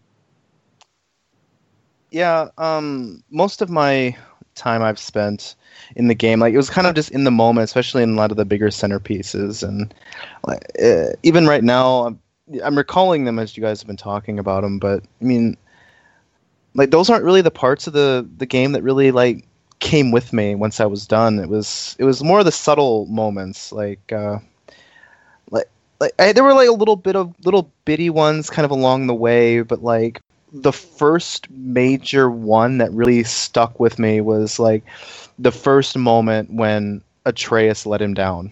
yeah um most of my time i've spent in the game like it was kind of just in the moment especially in a lot of the bigger centerpieces and like uh, even right now I'm, I'm recalling them as you guys have been talking about them but i mean like those aren't really the parts of the the game that really like came with me once i was done. It was it was more of the subtle moments like uh like I, there were like a little bit of little bitty ones kind of along the way but like the first major one that really stuck with me was like the first moment when Atreus let him down.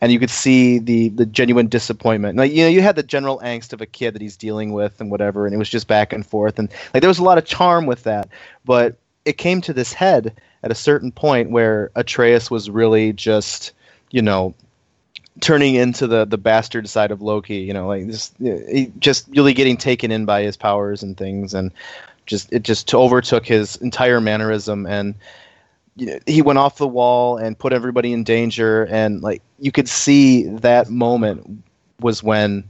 And you could see the the genuine disappointment. Like you know, you had the general angst of a kid that he's dealing with and whatever, and it was just back and forth. And like there was a lot of charm with that, but it came to this head at a certain point where Atreus was really just, you know, turning into the the bastard side of Loki. You know, like just he just really getting taken in by his powers and things, and just it just overtook his entire mannerism, and he went off the wall and put everybody in danger, and like you could see that moment was when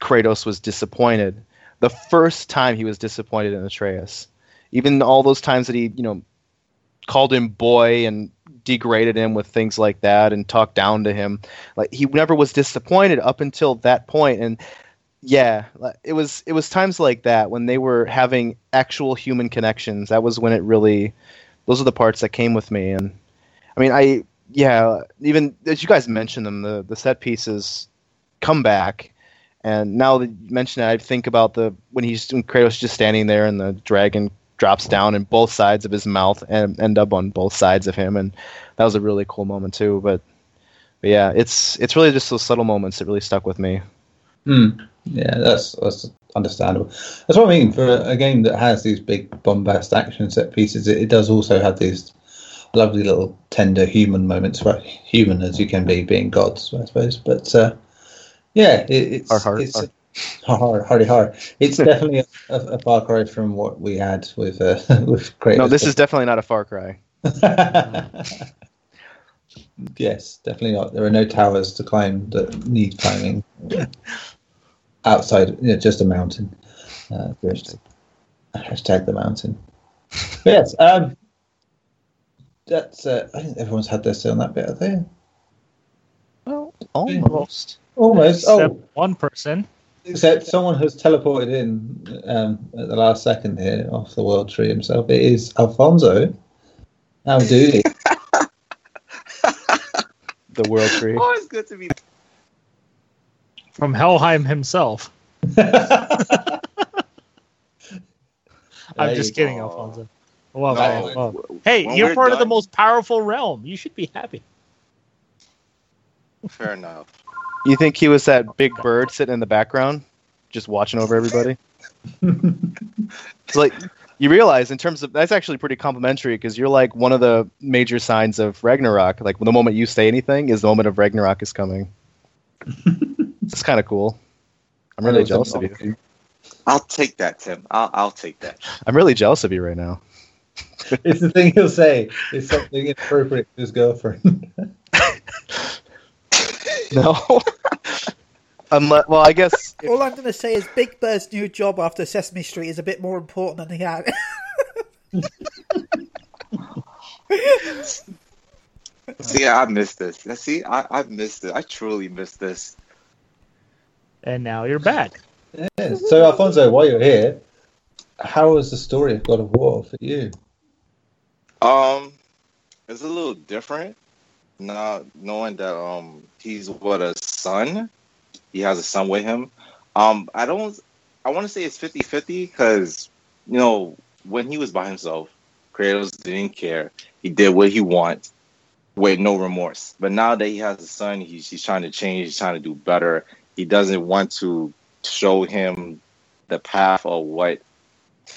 Kratos was disappointed. The first time he was disappointed in Atreus, even all those times that he, you know, called him boy and degraded him with things like that and talked down to him. Like he never was disappointed up until that point and yeah, it was it was times like that when they were having actual human connections. That was when it really those are the parts that came with me and I mean I yeah, even as you guys mentioned them the the set pieces come back and now that you mention it I think about the when he's when Kratos just standing there and the dragon drops down and both sides of his mouth and end up on both sides of him and that was a really cool moment too but, but yeah it's it's really just those subtle moments that really stuck with me Hmm. Yeah, that's that's understandable. That's what I mean for a, game that has these big bombast action set pieces. It, it does also have these lovely little tender human moments, right? Human as you can be, being gods, I suppose. But uh, yeah, it, it's Har, har, it's har. Har, hardy har. It's definitely a, a, a far cry from what we had with uh, with Kratos. no this is definitely not a far cry yes, definitely not. There are no towers to climb that need climbing outside, you know, just a mountain. Uh, just- hashtag the mountain. But yes, um, that's. Uh, I think everyone's had their say on that bit, have they? well almost Almost. except Oh, one person. Except someone has teleported in um, at the last second here off the world tree himself. It is Alfonso. How do you? the world tree Oh, it's good to be. from Helheim himself. I'm just kidding, go. Alfonso. Well, No, well, well. Hey, when you're we're part of the most powerful realm. You should be happy. Fair enough. You think he was that big bird sitting in the background just watching over everybody it's like you realize in terms of that's actually pretty complimentary because you're like one of the major signs of ragnarok like the moment you say anything is the moment of ragnarok is coming it's kind of cool i'm really jealous of you I'll take that, Tim. I'll I'll take that. i'm really jealous of you right now It's the thing he'll say. It's something inappropriate to his girlfriend. no Unless, well, I guess if- All I'm going to say is Big Bird's new job after Sesame Street is a bit more important than he had. See, I missed this. See, I, I missed it. I truly missed this. And now you're back. Yeah. So, Alfonso, while you're here, how was the story of God of War for you? Um, it's a little different. Now knowing that um he's what a son, he has a son with him. Um, I don't. I want to say it's 50-50 because you know when he was by himself, Kratos didn't care. He did what he wants with no remorse. But now that he has a son, he's he's trying to change. He's trying to do better. He doesn't want to show him the path of what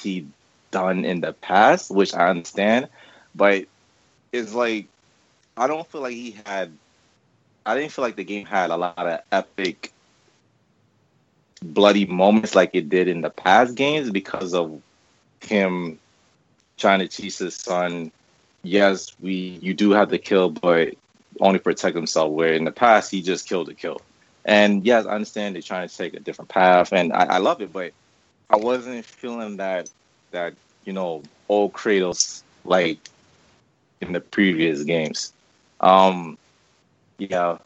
he done in the past, which I understand. But it's like I don't feel like he had. I didn't feel like the game had a lot of epic, bloody moments like it did in the past games because of him trying to teach his son. Yes, we you do have to kill, but only protect himself. Where in the past he just killed to kill. And yes, I understand they're trying to take a different path, and I, I love it, but I wasn't feeling that that you know old Kratos like in the previous games. Um, yeah,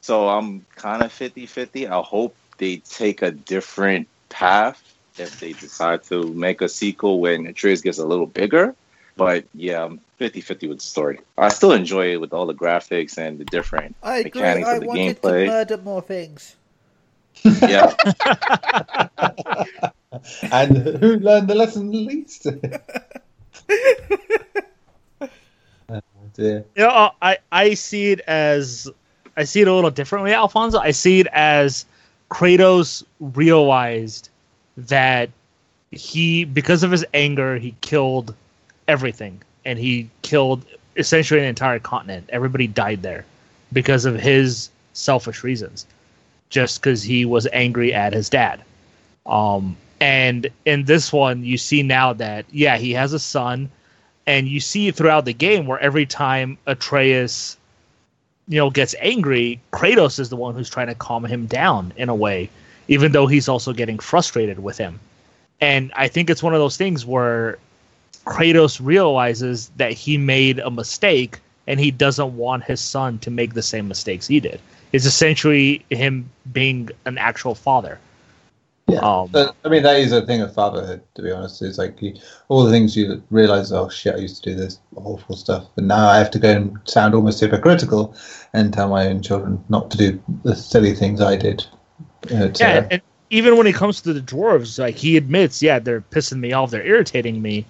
so I'm kind of 50-50. I hope they take a different path if they decide to make a sequel when Atreus gets a little bigger. But yeah, I'm 50-50 with the story. I still enjoy it with all the graphics and the different I agree. mechanics I of the wanted gameplay. to murder more things. Yeah, And who learned the lesson least? Dear. You know, uh, I I see it as I see it a little differently, Alfonso. I see it as Kratos realized that he, because of his anger, he killed everything, and he killed essentially an entire continent. Everybody died there because of his selfish reasons, just because he was angry at his dad. Um, and in this one, you see now that yeah, he has a son and you see throughout the game where every time Atreus, you know, gets angry, Kratos is the one who's trying to calm him down in a way, even though he's also getting frustrated with him. And I think it's one of those things where Kratos realizes that he made a mistake and he doesn't want his son to make the same mistakes he did. It's essentially him being an actual father. Yeah, Um, but, I mean that is a thing of fatherhood. To be honest, it's like you, all the things you realize. Oh shit! I used to do this awful stuff, but now I have to go and sound almost hypocritical and tell my own children not to do the silly things I did. Uh, Yeah, and even when it comes to the dwarves, like he admits, yeah, they're pissing me off, they're irritating me,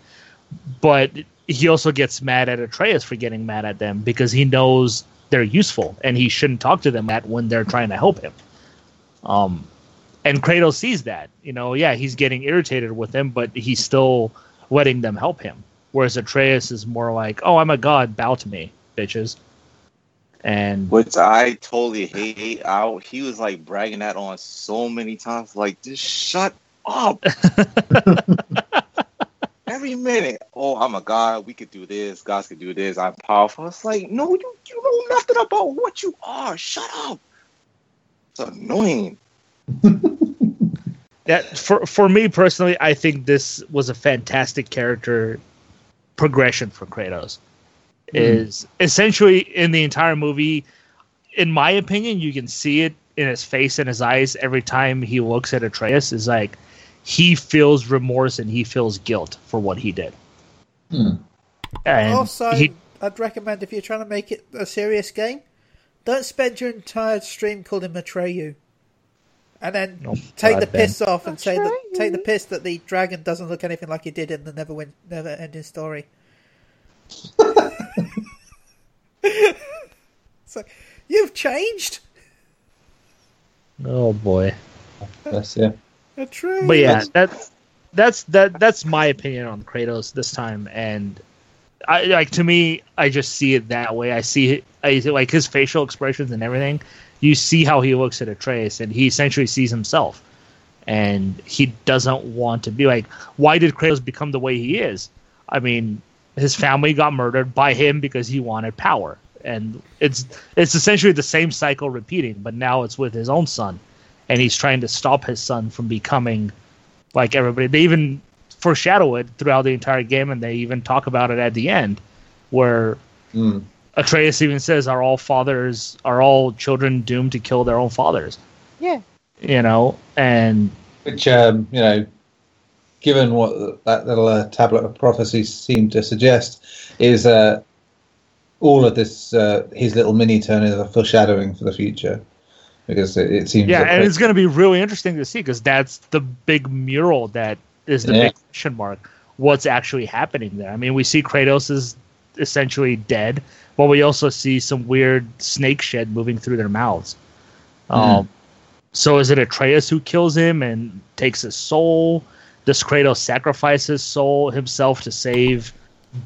but he also gets mad at Atreus for getting mad at them because he knows they're useful and he shouldn't talk to them at when they're trying to help him. Um, and Kratos sees that, you know, yeah, he's getting irritated with them, but he's still letting them help him. Whereas Atreus is more like, "Oh, I'm a god, bow to me, bitches." And which I totally hate. Out, he was like bragging that on so many times. Like, just shut up. Every minute, oh, I'm a god. We could do this. Gods could do this. I'm powerful. It's like, no, you, you know nothing about what you are. Shut up. It's annoying. that for for me personally, I think this was a fantastic character progression for Kratos. Is essentially in the entire movie, in my opinion, you can see it in his face and his eyes every time he looks at Atreus. Is like he feels remorse and he feels guilt for what he did. Hmm. And also, he, I'd recommend if you're trying to make it a serious game, don't spend your entire stream calling him Atreyu. And then Oh, take the Ben. piss off and say that take the piss that the dragon doesn't look anything like he did in the never win, never ending story. it's like you've changed, oh boy. Yes, yeah. Atreyu. but yeah, That's- that's that's that that's my opinion on Kratos this time, and I like to me, I just see it that way. I see it, I like his facial expressions and everything. You see how he looks at Atreus, and he essentially sees himself, and he doesn't want to be like. Why did Kratos become the way he is? I mean, his family got murdered by him because he wanted power, and it's it's essentially the same cycle repeating, but now it's with his own son and he's trying to stop his son from becoming like everybody. They even foreshadow it throughout the entire game, and they even talk about it at the end, where Mm. Atreus even says, "Are all fathers, are all children doomed to kill their own fathers?" Yeah. You know, and Which, um, you know, given what that little uh, tablet of prophecy seemed to suggest, is uh, all of this, uh, his little mini turn is a foreshadowing for the future. Because it, it seems yeah, and it's going to be really interesting to see because that's the big mural that is the Yeah. big question mark. What's actually happening there? I mean, we see Kratos is essentially dead, but we also see some weird snake shed moving through their mouths. Um, so is it Atreus who kills him and takes his soul? Does Kratos sacrifice his soul himself to save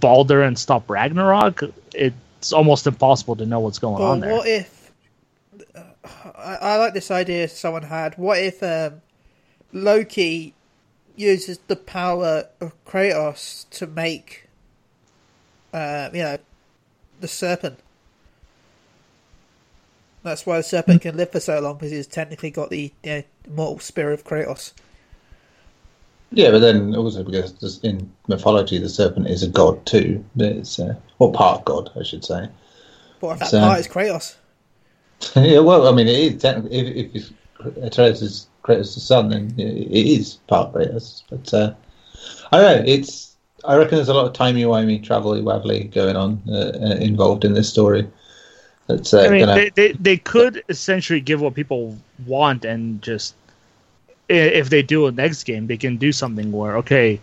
Balder and stop Ragnarok? It's almost impossible to know what's going Well, on there. what if? I, I like this idea someone had. What if um, Loki uses the power of Kratos to make, uh, you know, the serpent? That's why the serpent can live for so long because he's technically got the you know, immortal spirit of Kratos. Yeah, but then also because in mythology, the serpent is a god too. It's uh, or part god, I should say. But if that So- part is Kratos, yeah, well, I mean, it is technically if, if Atreus is Kratos' son, then it is part of Kratos. But uh, I don't know. It's I reckon there's a lot of timey wimey, travelly wabbly going on uh, uh, involved in this story. That's uh, I mean, gonna, they, they they could essentially give what people want and just if they do a next game, they can do something where okay,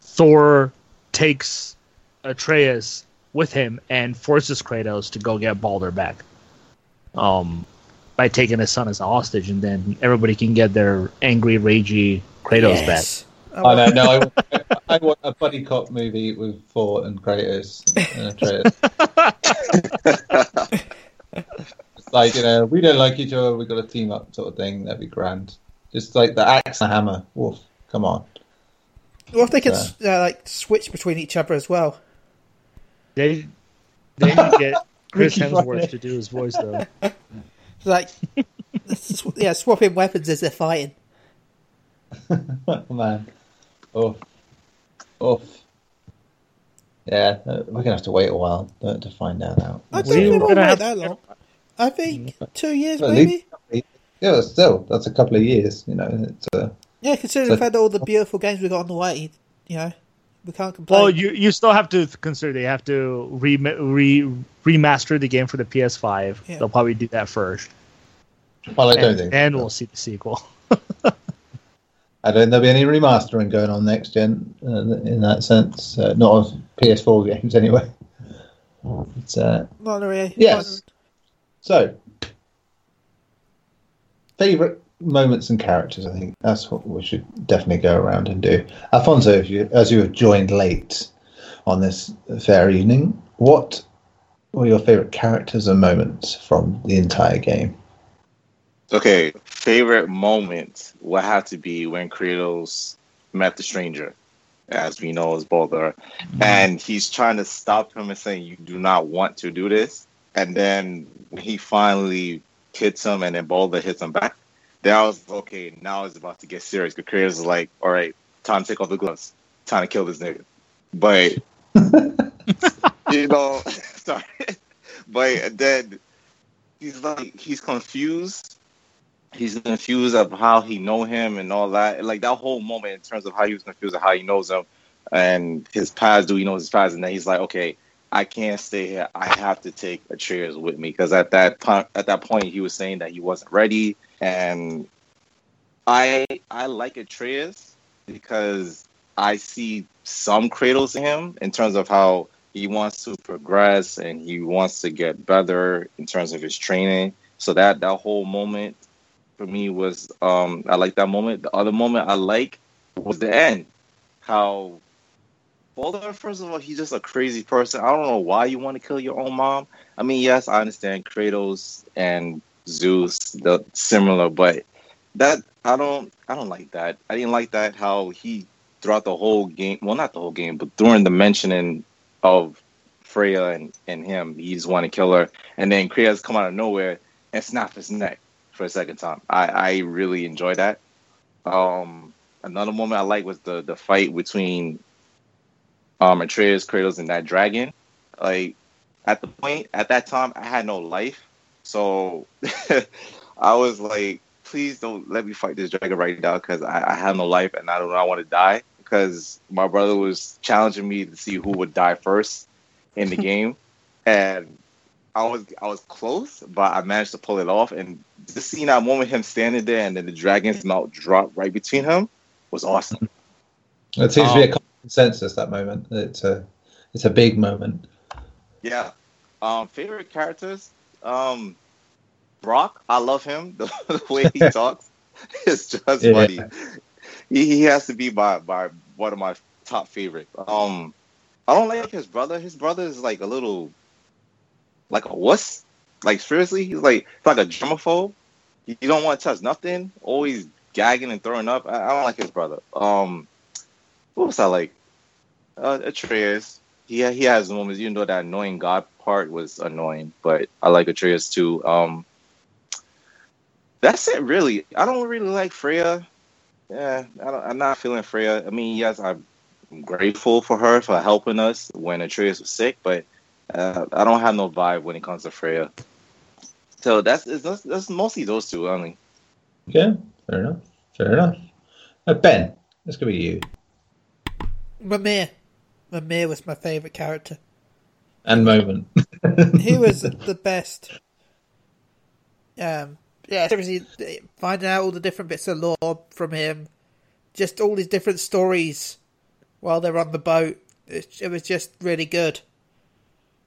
Thor takes Atreus with him and forces Kratos to go get Balder back, um, by taking his son as a hostage, and then everybody can get their angry, ragey Kratos back. yes. I I know. No, I, want- I want a buddy cop movie with Thor and Kratos and Atreus. it's like you know, we don't like each other. We got to team up, sort of thing. That'd be grand. Just like the axe and the hammer. Wolf, come on. What if they can uh, like switch between each other as well? They they need to get Chris Hemsworth to do his voice though. It's like, sw- yeah, swapping weapons as they're fighting. oh, man. Oof. Oof. Yeah, uh, we're gonna have to wait a while to find that out. I don't think we'll gonna wait have- that long. I think two years Well, maybe. least- Yeah, still, that's a couple of years. You know, it's, uh, Yeah, considering So- the fact that all the beautiful games we got on the way, you know, we can't complain. Well, you you still have to consider they have to re, re remaster the game for the PS5. Yeah. They'll probably do that first, well, I don't and think. then we'll see the sequel. I don't think there'll be any remastering going on next gen uh, in that sense. Uh, not of PS4 games, anyway. It's, uh, not really. Yes. so, favorite moments and characters. I think that's what we should definitely go around and do. Alfonso, if you, as you have joined late on this fair evening, what were your favorite characters and moments from the entire game? Okay, favorite moment will have to be when Kratos met the stranger, as we know as Balder, mm-hmm. and he's trying to stop him and saying, "You do not want to do this." And then he finally hits him, and then Balder hits him back. Then I was okay. Now it's about to get serious. Because Kratos is like, "All right, time to take off the gloves. Time to kill this nigga." But you know, sorry, but then he's like, he's confused he's confused of how he know him and all that. Like that whole moment in terms of how he was confused of how he knows him and his past. Do he knows his past? And then he's like, okay, I can't stay here. I have to take Atreus with me because at that point, at that point, he was saying that he wasn't ready. And I I like Atreus because I see some Kratos in him in terms of how he wants to progress and he wants to get better in terms of his training. So that that whole moment for me was um I like that moment. The other moment I like was the end. How Balder, first of all, he's just a crazy person. I don't know why you want to kill your own mom. I mean, yes, I understand Kratos and Zeus, the similar, but that I don't I don't like that. I didn't like that how he throughout the whole game well not the whole game, but during the mentioning of Freya and, and him, he just want to kill her. And then Kratos come out of nowhere and snap his neck. for a second time. I, I really enjoy that. Um, another moment I like was the the fight between um Atreus, Kratos, and that dragon. Like at the point at that time, I had no life, so I was like, please don't let me fight this dragon right now because I, I have no life and I don't I want to die because my brother was challenging me to see who would die first in the game, and I was I was close, but I managed to pull it off. And just seeing that moment, him standing there, and then the dragon's mouth drop right between him, was awesome. It seems to be a Um, common consensus that moment. It's a it's a big moment. Yeah. Um, favorite characters. Um, Brok, I love him. The, the way he talks is just Yeah. funny. He, he has to be by my one of my top favorite. Um, I don't like his brother. His brother is like a little, like a wuss. Like seriously, he's like he's like a germaphobe. You you don't want to touch nothing. Always gagging and throwing up. I, I don't like his brother. Um, what was I like? Uh, Atreus. He he has moments, even though that annoying God part was annoying, but I like Atreus too. Um, that's it, really. I don't really like Freya. Yeah, I don't, I'm not feeling Freya. I mean, yes, I'm grateful for her for helping us when Atreus was sick, but uh, I don't have no vibe when it comes to Freya. So that's that's, that's mostly those two only. Okay, fair enough. Fair enough. Uh, ben, this could be you. Mimir. Mimir was my favourite character. And moment. He was the best. Um, yeah, seriously, finding out all the different bits of lore from him, just all these different stories while they're on the boat. It, it was just really good.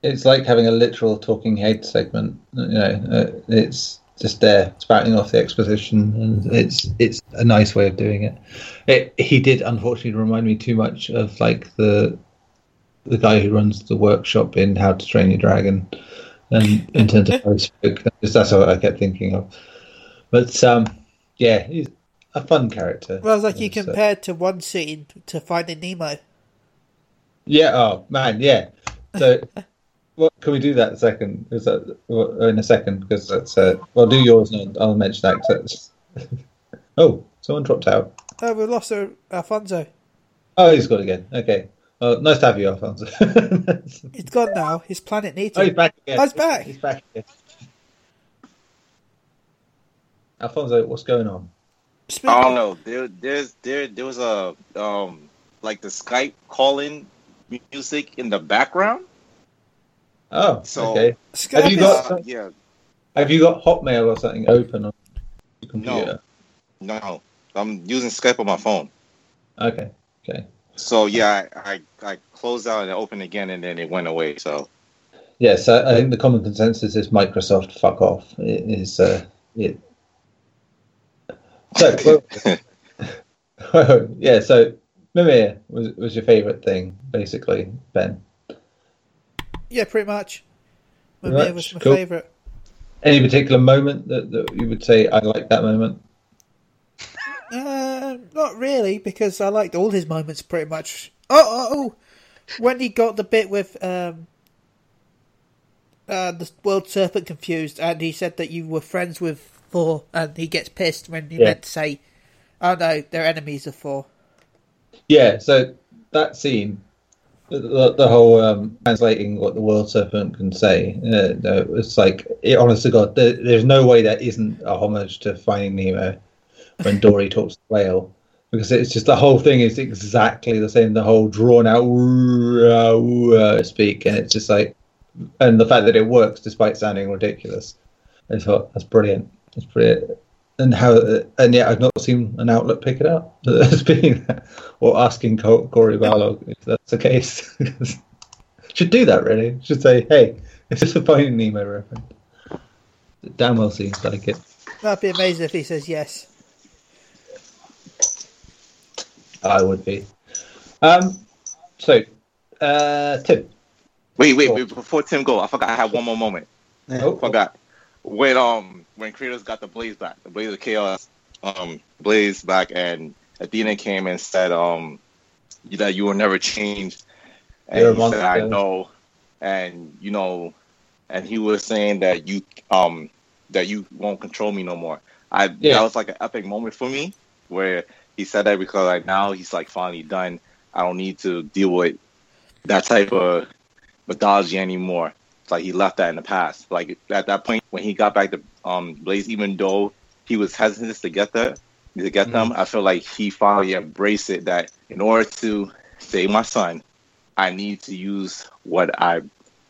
it's like having a literal talking head segment. You know, uh, it's just there spouting off the exposition, and it's it's a nice way of doing it. it. He did unfortunately remind me too much of like the the guy who runs the workshop in How to Train Your Dragon, and in terms of he that's what I kept thinking of. But um, yeah, he's a fun character. Well, it's like you uh, compared to one scene to Finding Nemo. Yeah. Oh man. Yeah. So, what can we do that second? Is that well, in a second? Because that's uh, well, do yours and I'll mention that. 'cause that's- oh, someone dropped out. Oh, we lost Al- Alfonso. Oh, he's gone again. Okay. Oh, nice to have you, Alfonso. oh, He's gone now. His planet needs him. Oh, he's back again. Oh, he's back. He's back again. Alfonso, what's going on? Speak- I don't know. There, there's there there was a um like the Skype calling music in the background. Oh, So- okay. Skype Have you is- got- Uh, yeah, Have you got Hotmail or something open on your computer? no, I'm using Skype on my phone. Okay. Okay. So yeah, I, I I closed out and opened again, and then it went away. So Yes, I, I think the common consensus is Microsoft. Fuck off. It is uh, it. So well, yeah, so Mimir was was your favourite thing, basically, Ben. Yeah, pretty much. Pretty Mimir much, was my cool. favourite. Any particular moment that, that you would say I like that moment? Not really, because I liked all his moments pretty much. Oh, oh, oh. when he got the bit with um, uh, the world serpent confused, and he said that you were friends with Thor, and he gets pissed when he Yeah. meant to say, "Oh no, they're enemies of Thor." Yeah, so that scene, the, the, the whole um, translating what the world serpent can say, uh, no, it's like, it, honest to God, there, there's no way that isn't a homage to Finding Nemo when Dory talks to the whale. Because it's just the whole thing is exactly the same, the whole drawn out uh, speak, and it's just like, and the fact that it works despite sounding ridiculous. I thought that's brilliant. It's brilliant. And how, and yet I've not seen an outlet pick it up as being or asking Cory Barlog if that's the case. Should do that really. Should say, hey, is this a Finding Nemo reference? Damn well seems like it. That'd be amazing if he says yes. I would be. Um, so, uh, Tim. wait, wait, wait, before Tim go, I forgot I had one more moment. Oh, Forgot when um when Kratos got the Blades back, the Blades of Chaos, um Blades back, and Athena came and said um that you will never change, and You're he said I know, and you know, and he was saying that you um that you won't control me no more. I Yeah. that was like an epic moment for me where he said that because like now he's like finally done. I don't need to deal with that type of mythology anymore. It's like he left that in the past. Like at that point when he got back to um Blades, even though he was hesitant to get there, to get them, I feel like he finally embraced it that in order to save my son, I need to use what I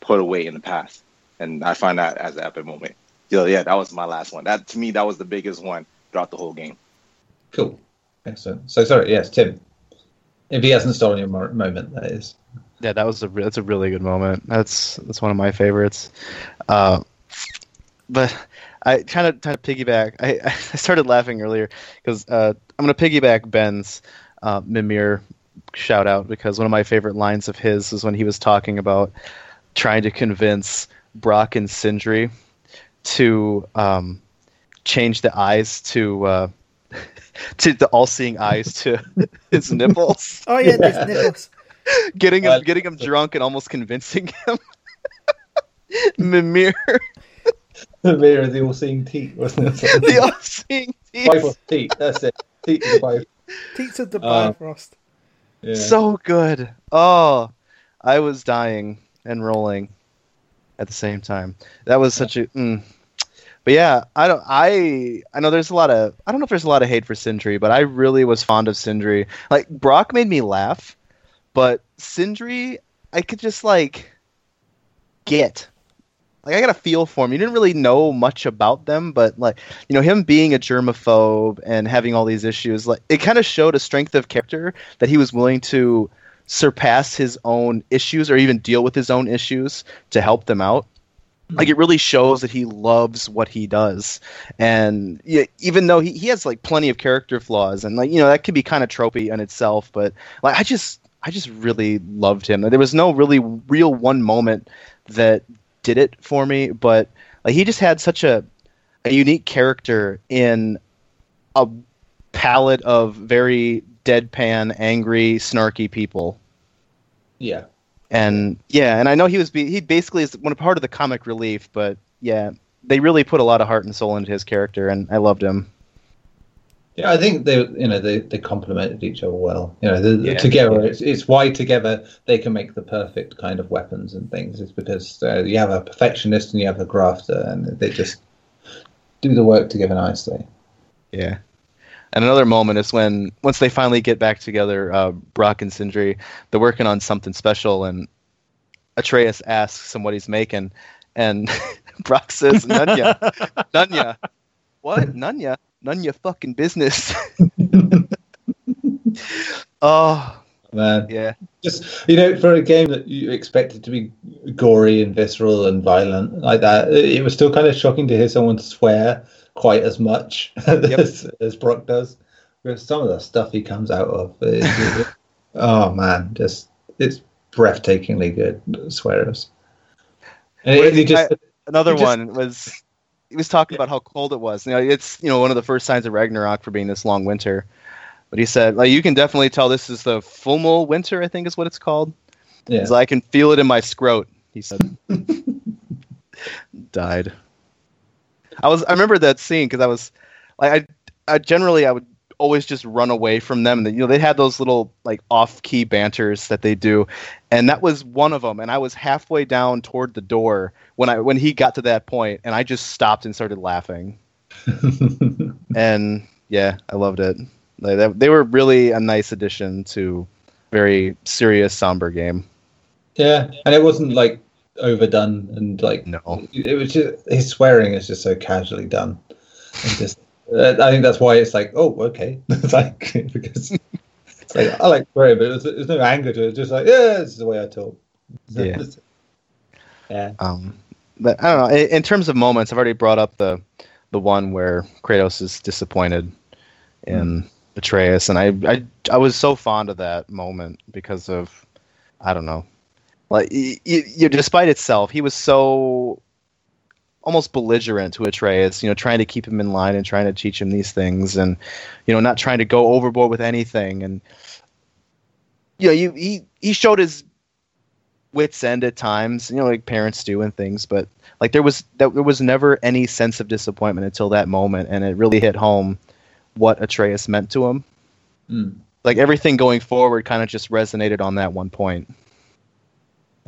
put away in the past. And I find that as an epic moment. So yeah, that was my last one. That to me that was the biggest one throughout the whole game. Cool. Excellent. So sorry, yes, Tim. If he hasn't stolen your moment, that is. Yeah, that was a re- that's a really good moment. That's that's one of my favorites. Uh, but I kind of kind of piggyback. I, I started laughing earlier because uh, I'm going to piggyback Ben's uh, Mimir shout out because one of my favorite lines of his is when he was talking about trying to convince Brok and Sindri to um, change the eyes to uh, to the all-seeing eyes to his nipples Oh yeah, there's nipples. getting him Uh, getting him drunk and almost convincing him. Mimir, The mirror the all-seeing teat, wasn't it? the all-seeing teeth. Bifrost teat. That's it. Teat of the Bifrost. Teats of the Uh, Bifrost. Yeah. So good. Oh, I was dying and rolling at the same time. That was such a. Mm. But yeah, I don't. I I know there's a lot of. I don't know if there's a lot of hate for Sindri, but I really was fond of Sindri. Like Brok made me laugh, but Sindri, I could just like get. Like I got a feel for him. You didn't really know much about them, but like you know him being a germaphobe and having all these issues, like it kind of showed a strength of character that he was willing to surpass his own issues or even deal with his own issues to help them out. Like it really shows that he loves what he does, and yeah, even though he, he has like plenty of character flaws, and like you know that could be kind of tropey in itself, but like I just I just really loved him. There was no really real one moment that did it for me, but like he just had such a a unique character in a palette of very deadpan, angry, snarky people. Yeah. And yeah, and I know he was be- he basically is one part of the comic relief, but yeah, they really put a lot of heart and soul into his character, and I loved him. Yeah, I think they, you know, they, they complemented each other well. You know, the, Yeah. together, it's, it's why together they can make the perfect kind of weapons and things. It's because uh, you have a perfectionist and you have a grafter, and they just do the work together nicely. Yeah. And another moment is when once they finally get back together, uh, Brok and Sindri, they're working on something special, and Atreus asks him what he's making, and Brok says, "Nunya, Nunya, what? Nunya, none your fucking business." oh Man, yeah, just you know, for a game that you expected to be gory and visceral and violent like that, it was still kind of shocking to hear someone swear quite as much as, as Brok does. Because some of the stuff he comes out of, is- oh man, just it's breathtakingly good swears. And Well, he just, another just- one was he was talking about how cold it was. You know, it's you know one of the first signs of Ragnarok for being this long winter. But he said, like, you can definitely tell this is the Fimbulwinter. I think is what it's called. yeah. He's like, I can feel it in my scrot. He said, died. I was I remember that scene because I was like I, I generally I would always just run away from them. And you know they had those little like off key banters that they do, and that was one of them. And I was halfway down toward the door when I when he got to that point, and I just stopped and started laughing. And yeah, I loved it. Like, that, they were really a nice addition to very serious somber game. yeah, and it wasn't like overdone and like No. it was just his swearing is just so casually done. And just, uh, I think that's why it's like, oh, okay, it's like because it's like I like swearing, but there's, there's no anger to it. It's just like, yeah, this is the way I talk. Yeah. yeah, Um, but I don't know. In, in terms of moments, I've already brought up the the one where Kratos is disappointed in Atreus, and I, I I was so fond of that moment because of I don't know, like y- y- y- despite itself, he was so almost belligerent to Atreus, you know, trying to keep him in line and trying to teach him these things, and you know, not trying to go overboard with anything, and you know, you, he he showed his wits end at times, you know, like parents do and things. But like there was that there was never any sense of disappointment until that moment, and it really hit home what Atreus meant to him. Mm. Like everything going forward kind of just resonated on that one point,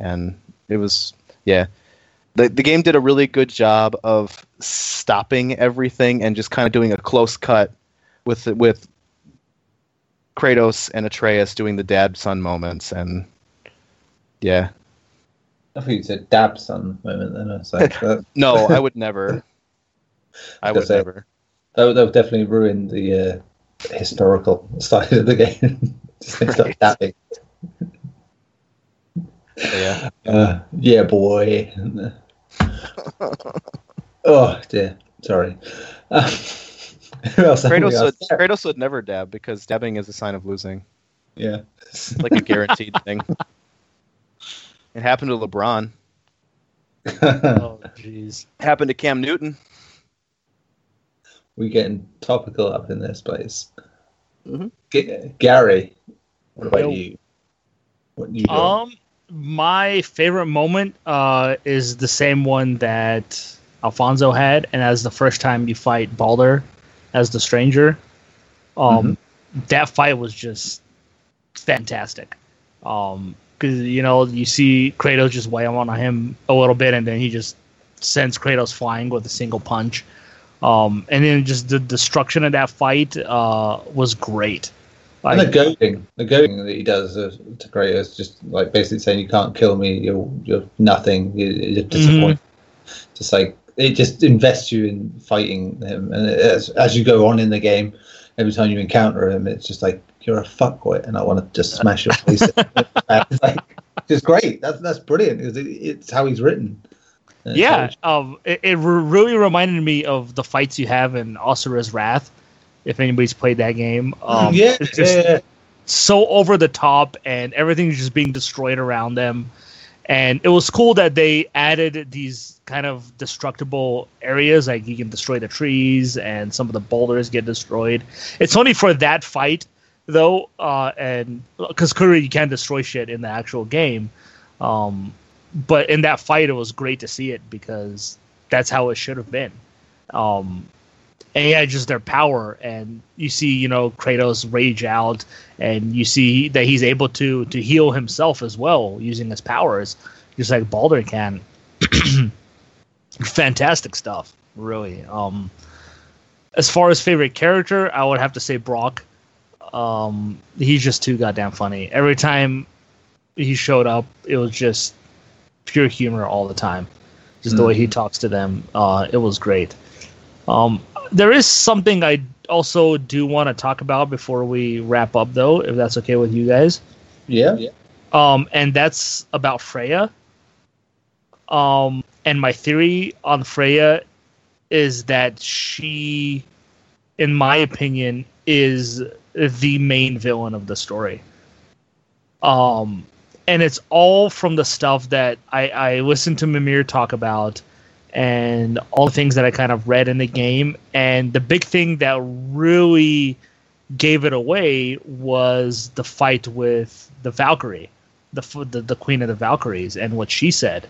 and it was yeah. The, the game did a really good job of stopping everything and just kind of doing a close cut with with Kratos and Atreus doing the dad son moments and yeah I think you said dab son moment then. I was like, no I would never I would never that, would, that would definitely ruin the uh, historical side of the game. Just things like dabbing. Yeah Uh, yeah, boy. oh dear. Sorry. Uh, who else? have Kratos would, Kratos would never dab because dabbing is a sign of losing Yeah. it's like a guaranteed thing it happened to LeBron Oh, jeez. happened to Cam Newton We're getting topical up in this place. Mhm. G- Gary, what about Yo. you? What you got? Um, my favorite moment uh, is the same one that Alfonso had, and as the first time you fight Balder as the stranger. Um, that fight was just fantastic. Um, because you know you see Kratos just wail on him a little bit, and then he just sends Kratos flying with a single punch. Um, and then just the destruction of that fight uh, was great. And the Like, goading, the goading that he does uh, to Kratos, just like basically saying, "You can't kill me. You're you're nothing. You- You're disappointed." Just like it just invests you in fighting him, and as as you go on in the game, every time you encounter him, it's just like you're a fuckwit, and I want to just smash your face. it's like just great. That's that's brilliant. It's, it's how he's written. It's yeah, um, it, it really reminded me of the fights you have in Asura's Wrath. If anybody's played that game, um, yeah, it's just yeah, so over the top, and everything's just being destroyed around them. And it was cool that they added these kind of destructible areas, like you can destroy the trees, and some of the boulders get destroyed. It's only for that fight, though, uh, and because clearly you can't destroy shit in the actual game. Um, but in that fight, it was great to see it because that's how it should have been. Um, and yeah, just their power, and you see, you know, Kratos rage out, and you see that he's able to to heal himself as well using his powers, just like Balder can. Fantastic stuff, really. Um, as far as favorite character, I would have to say Brok. Um, he's just too goddamn funny. Every time he showed up, it was just pure humor all the time. Just the way he talks to them, uh, it was great. Um, there is something I also do want to talk about before we wrap up, though, if that's okay with you guys. yeah. Um, and that's about Freya. Um, and my theory on Freya is that she, in my opinion, is the main villain of the story. Um, and it's all from the stuff that I, I listened to Mimir talk about and all the things that I kind of read in the game. And the big thing that really gave it away was the fight with the Valkyrie, the the, the Queen of the Valkyries, and what she said.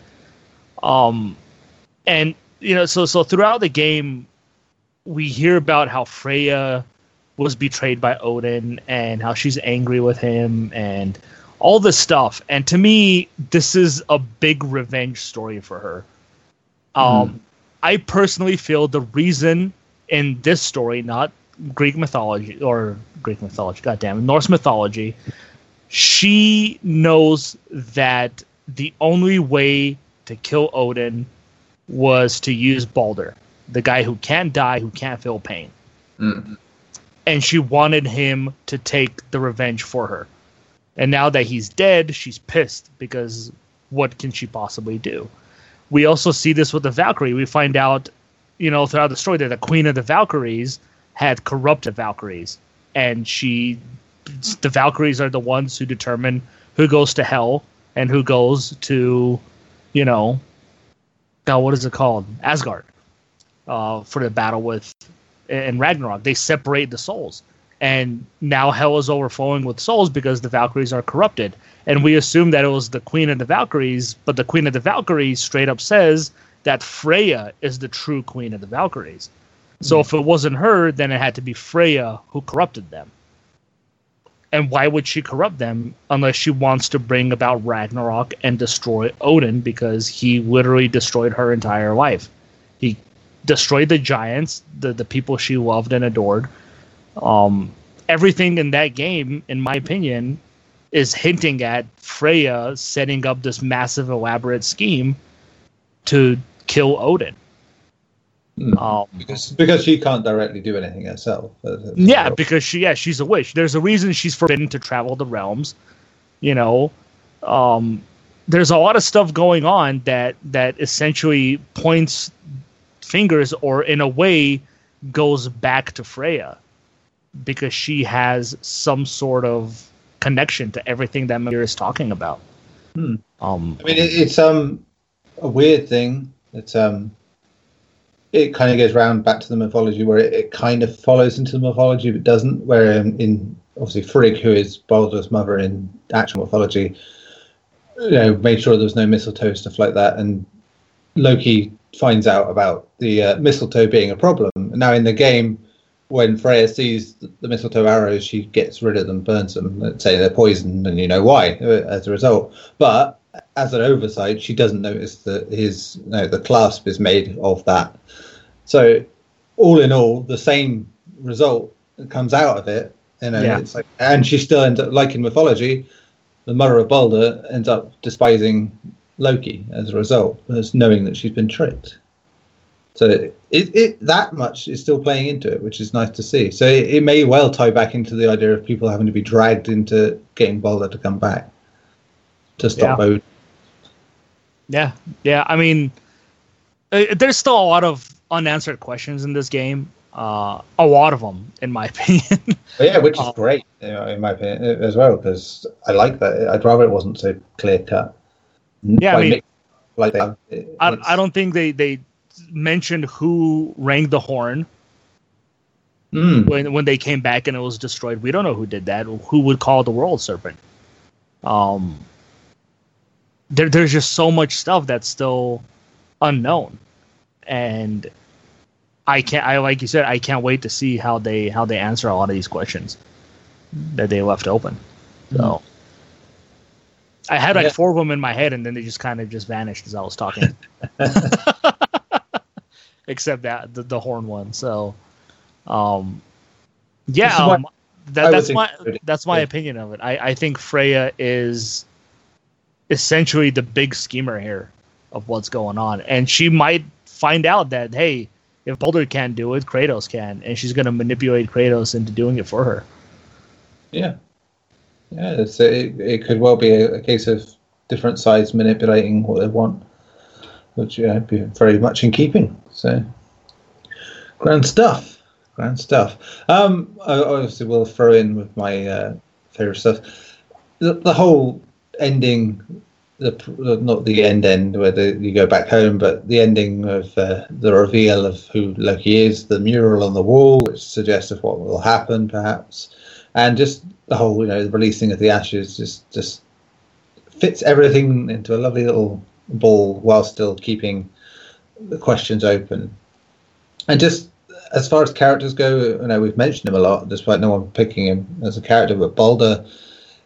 Um, and you know, so so throughout the game, we hear about how Freya was betrayed by Odin and how she's angry with him and all this stuff. And to me, this is a big revenge story for her. Um, I personally feel the reason in this story, not Greek mythology or Greek mythology, goddamn, Norse mythology, she knows that the only way to kill Odin was to use Balder, the guy who can't die, who can't feel pain. Mm. And she wanted him to take the revenge for her. And now that he's dead, she's pissed because what can she possibly do? We also see this with the Valkyrie. We find out, you know, throughout the story that the Queen of the Valkyries had corrupted Valkyries. And she, the Valkyries are the ones who determine who goes to hell and who goes to, you know, God, what is it called? Asgard. Uh, for the battle with in Ragnarok, they separate the souls, and now hell is overflowing with souls because the Valkyries are corrupted. And we assume that it was the Queen of the Valkyries, but the Queen of the Valkyries straight up says that Freya is the true Queen of the Valkyries. So hmm. if it wasn't her, then it had to be Freya who corrupted them. And why would she corrupt them unless she wants to bring about Ragnarok and destroy Odin because he literally destroyed her entire life? He destroyed the giants, the, the people she loved and adored. Um, everything in that game, in my opinion, is hinting at Freya setting up this massive, elaborate scheme to kill Odin. Hmm. Um, because because she can't directly do anything herself. yeah, because she yeah she's a witch. There's a reason she's forbidden to travel the realms. You know, um, there's a lot of stuff going on that that essentially points fingers or in a way goes back to Freya because she has some sort of connection to everything that Mimir is talking about. Hmm. Um, I mean, it, it's um a weird thing. It's um it kind of goes round back to the mythology where it, it kind of follows into the mythology but doesn't. Where in, in obviously Frigg, who is Balder's mother in actual mythology, you know, made sure there was no mistletoe stuff like that, and Loki finds out about the uh, mistletoe being a problem. Now in the game, when Freya sees the, mistletoe arrows, she gets rid of them, burns them, let's say they're poisoned, and you know why uh, as a result. But as an oversight, she doesn't notice that his you know, the clasp is made of that. So, all in all, the same result comes out of it. You know, Yeah. it's like, and she still ends up like in mythology, the mother of Balder ends up despising Loki as a result, as knowing that she's been tricked. So it, it that much is still playing into it, which is nice to see. So it, it may well tie back into the idea of people having to be dragged into getting Balder to come back to stop Yeah. Odin. Yeah, yeah. I mean, uh, there's still a lot of unanswered questions in this game. Uh, a lot of them, in my opinion. But yeah, which is Oh. great, you know, in my opinion, as well, because I like that. I'd rather it wasn't so clear cut. Yeah, I mean- like. I, I don't think they they mentioned who rang the horn Mm, when when they came back and it was destroyed. We don't know who did that. Who would call the world serpent? Um, there there's just so much stuff that's still unknown, and I can't. I like you said, I can't wait to see how they how they answer a lot of these questions that they left open. So. I had like Yeah. four of them in my head, and then they just kind of just vanished as I was talking. Except that the, the horn one. So, um, yeah, This is why um, that, that's my that's my opinion of it. I, I think Freya is essentially the big schemer here of what's going on, and she might find out that hey, if Balder can't do it, Kratos can, and she's going to manipulate Kratos into doing it for her. yeah, yeah. It's, it, it could well be a, a case of different sides manipulating what they want, which yeah, be very much in keeping. So, grand stuff. Grand stuff. Um, I obviously will throw in with my uh, favorite stuff. The, the whole ending, the not the end end where the, you go back home, but the ending of uh, the reveal of who Loki is, the mural on the wall, which suggests of what will happen, perhaps, and just the whole you know the releasing of the ashes, just just fits everything into a lovely little ball while still keeping the questions open. And just as far as characters go, you know, we've mentioned him a lot, despite no one picking him as a character. But Balder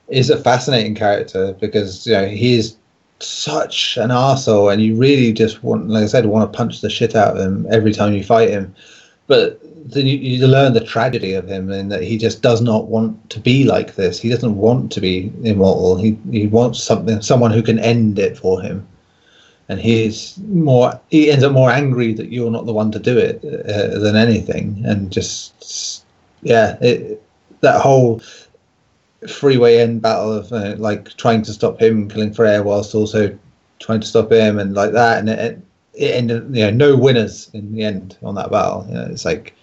is a fascinating character because you know he is such an arsehole and you really just want, like I said, want to punch the shit out of him every time you fight him. But then you, you learn the tragedy of him and that he just does not want to be like this. He doesn't want to be immortal. He he wants something, someone who can end it for him and he's more he ends up more angry that you're not the one to do it uh, than anything. And just yeah it, that whole Freya end battle of uh, like trying to stop him killing Freya whilst also trying to stop him and like that. And it, it ended you know no winners in the end on that battle. You know, it's like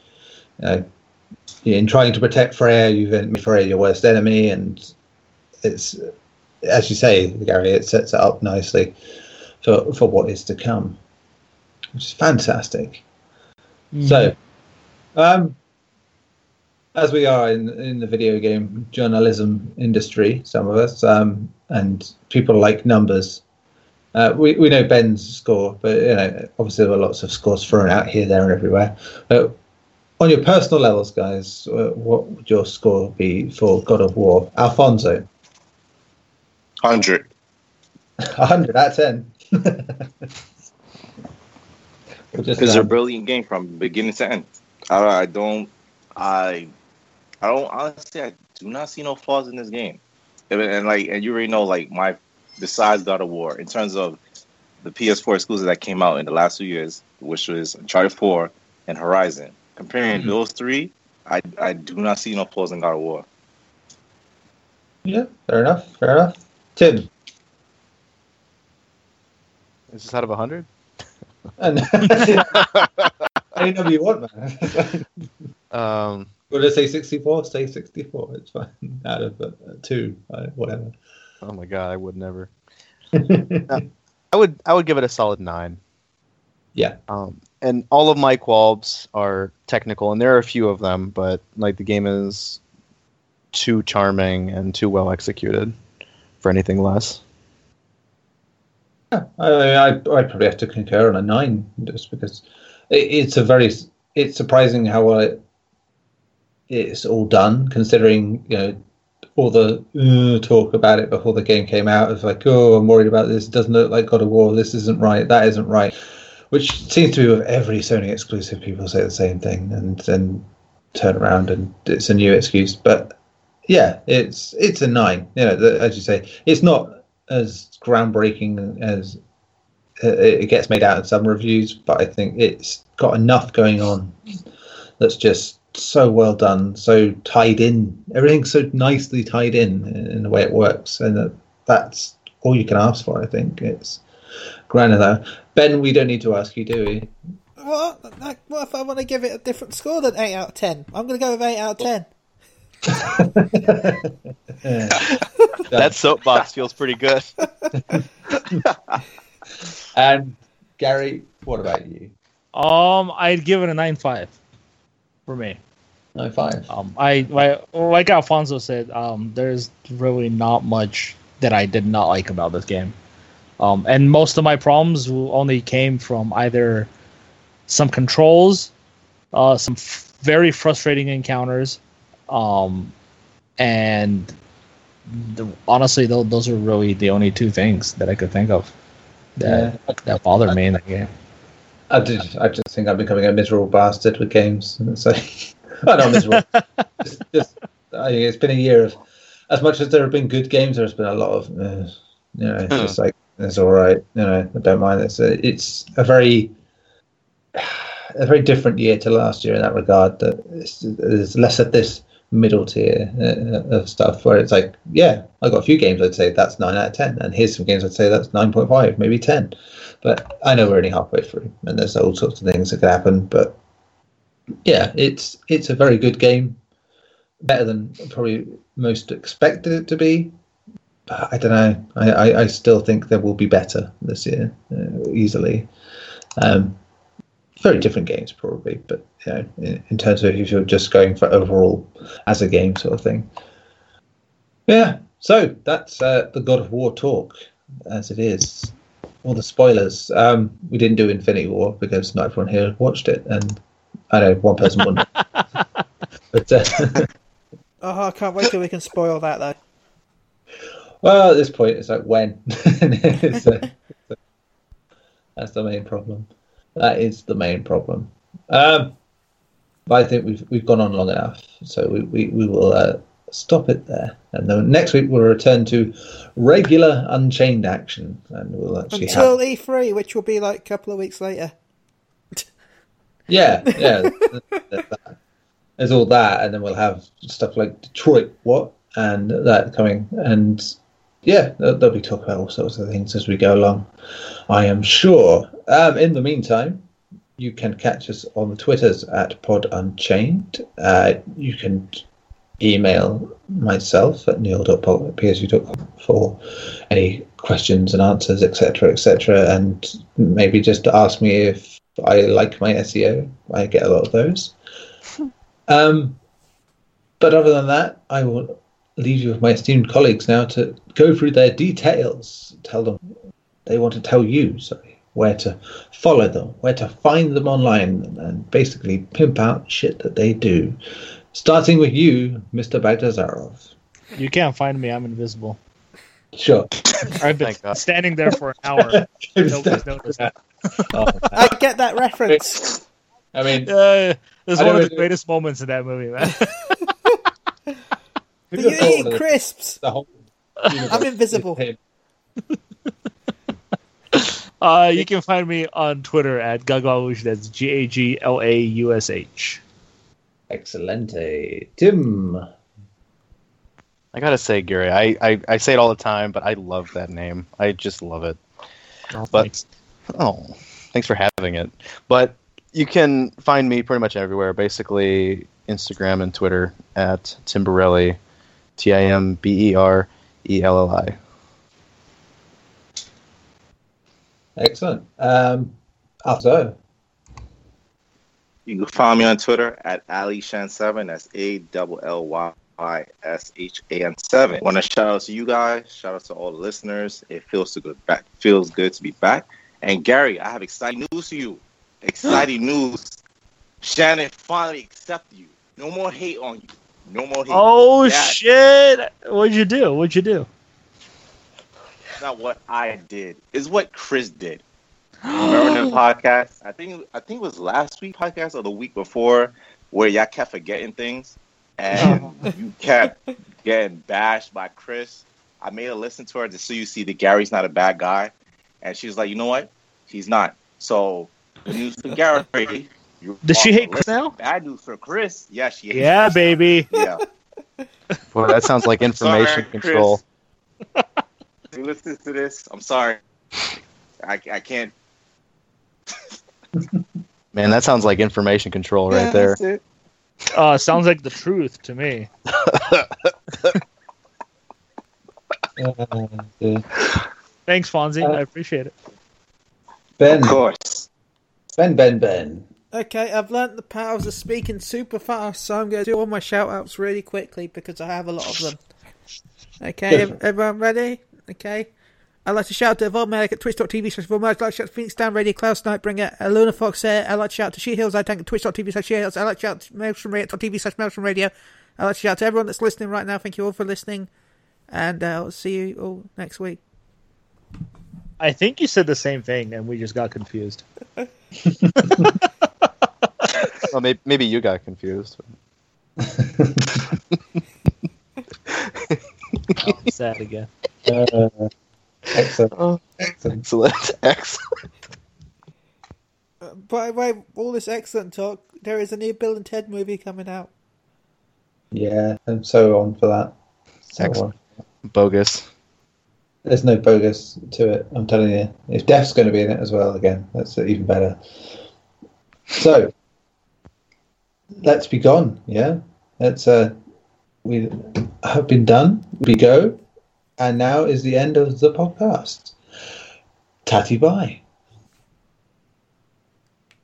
you know in trying to protect Freya you've made Freya your worst enemy. And it's as you say Gary it sets it up nicely for, for what is to come, which is fantastic. Mm. So, um, as we are in, in the video game journalism industry, some of us, um, and people like numbers, uh, we, we know Ben's score, but you know, obviously there are lots of scores thrown out here, there, and everywhere. But on your personal levels, guys, uh, what would your score be for God of War? Alfonso? 100. 100 out of 10. It's a brilliant game from beginning to end. I, I don't, I, I don't honestly. I do not see no flaws in this game. And, and like, and you already know, like my besides God of War, in terms of the PS4 exclusives that came out in the last two years, which was Uncharted 4 and Horizon. Comparing Mhm. those three, I I do not see no flaws in God of War. yeah, fair enough. Fair enough. Tim, Is this out of hundred? and any number you want, man. Um, Well, let's say 64, say 64. It's fine. Out of uh, two, uh, whatever. oh my god, I would never. I would I would give it a solid nine. Yeah. Um, and all of my qualms are technical, and there are a few of them, but like the game is too charming and too well executed for anything less. I, I, I'd probably have to concur on a nine just because it, it's a very, it's surprising how well it, it's all done considering, you know, all the uh, talk about it before the game came out of like, oh, I'm worried about this. It doesn't look like God of War. This isn't right. That isn't right. Which seems to be with every Sony exclusive. People say the same thing and then turn around and it's a new excuse. But yeah, it's it's a nine. You know, the, as you say, it's not as groundbreaking as uh, it gets made out in some reviews, but I think it's got enough going on that's just so well done, so tied in. Everything's so nicely tied in in the way it works, and that, that's all you can ask for. I think it's granular. Ben, we don't need to ask you, do we? What? Like, what if I want to give it a different score than 8 out of 10? I'm going to go with 8 out of 10. That soapbox feels pretty good. And Gary, what about you? Um, I'd give it a nine five for me. No five. Um, I like, like Alfonso said, um, there's really not much that I did not like about this game. Um, and most of my problems only came from either some controls, uh, some f- very frustrating encounters, um, and the, honestly, tho- those are really the only two things that I could think of that that bothered me in the game. I just, I just think I'm becoming a miserable bastard with games. So, I'm not miserable. just, just, I it's been a year of, as much as there have been good games, there's been a lot of, uh, you know, it's just like it's all right. You know, I don't mind. It's a, it's a very, a very different year to last year in that regard. That it's, there's less of this middle tier uh, of stuff where it's like, yeah, I got a few games I'd say that's nine out of ten, and here's some games I'd say that's nine point five, maybe ten. But I know we're only halfway through, and there's all sorts of things that can happen. But yeah, it's it's a very good game, better than probably most expected it to be. But I don't know. I, I, I still think there will be better this year, uh, easily. Um, very different games probably, but you know, in, in terms of if you're just going for overall as a game sort of thing. Yeah. So that's uh, the God of War talk, as it is all the spoilers. Um, we didn't do Infinity War because not everyone here watched it, and I know one person wouldn't. but uh, Oh, I can't wait till we can spoil that, though. well, at this point, it's like when. It's, uh, that's the main problem. That is the main problem. Um, but I think we've we've gone on long enough, so we we, we will uh, stop it there. And then next week we'll return to regular Unchained action, and we'll actually Until have E3, which will be like a couple of weeks later. Yeah, yeah. there's all that, and then we'll have stuff like Detroit, what, and that coming, and yeah, they'll, they'll be talking about all sorts of things as we go along. I am sure. Um, in the meantime, you can catch us on the Twitters at Pod Unchained. Uh, you can email myself at neil.psu.com for any questions and answers, etc., etc., and maybe just ask me if I like my SEO. I get a lot of those. Um, But other than that, I will leave you with my esteemed colleagues now to go through their details. Tell them they want to tell you, sorry, where to follow them, where to find them online, and basically pimp out shit that they do. Starting with you, Mr. Bagdazarov. You can't find me. I'm invisible. Sure. I've been standing there for an hour. Nobody's noticed. Oh, I get that reference. I mean, Uh, it's I one of never the do- greatest moments in that movie, man. You're have thought eating crisps. the whole I'm invisible. Is him? Uh, you can find me on Twitter at Gaglaush. That's G A G L A U S H. Excelente. Tim. I gotta say, Gary, I, I, I say it all the time, but I love that name. I just love it. Oh, But- thanks. Oh, thanks for having it. But you can find me pretty much everywhere, basically Instagram and Twitter at Timberelli, T I M B E R E L L I. Excellent. Um, also, You can find me on Twitter at AliShan7. That's A double L Y I S H A N seven. Want to shout out to you guys. Shout out to all the listeners. It feels so good back. Feels good to be back. And Gary, I have exciting news for you. Exciting news. Shannon finally accepted you. No more hate on you. No more hate. Oh That- shit! What'd you do? What'd you do? It's not what I did. It's what Chris did. Remember the podcast? I think I think it was last week podcast or the week before where y'all kept forgetting things and you kept getting bashed by Chris. I made her listen to her just so you see that Gary's not a bad guy. And she's like, you know what? He's not. So good news for Gary. Does she hate Chris now? Bad news for Chris. Yeah, she hates Yeah, Chris now. baby. Yeah. Boy, that sounds like information Sorry, Chris. control. If you listen to this, I'm sorry. I, I can't. Man, that sounds like information control Yeah, right there. that's it. Uh, sounds like the truth to me. Thanks, Fonzie. Uh, I appreciate it. Ben, Of course. Ben, Ben, Ben. Okay, I've learnt the powers of speaking super fast, so I'm going to do all my shout outs really quickly because I have a lot of them. Okay, everyone ready? Okay. I'd like to shout out to Evolve Medic at twitch.tv slash Evolve Medic. I'd like to shout out to Phoenix Down Radio, Klaus Nightbringer, uh, Luna Fox here. I'd like to shout out to She Heals I Tank at twitch.tv slash She Heals. I'd like to shout out to Maelstrom Radio, .tv slash Maelstrom Radio. I'd like to shout out to everyone that's listening right now. Thank you all for listening. And uh, I'll see you all next week. I think you said the same thing, and we just got confused. Well, maybe, maybe you got confused. Oh, I'm sad again. Uh, excellent. Oh, Excellent. excellent, excellent. Uh, by the way, all this excellent talk, there is a new Bill and Ted movie coming out. Yeah, I'm so on for that. So Excellent. on. Bogus. There's no bogus to it. I'm telling you. If Def's going to be in it as well, again, that's even better. So let's be gone. Yeah, let's. Uh, we have been done. We go, and now is the end of the podcast. Tatty bye.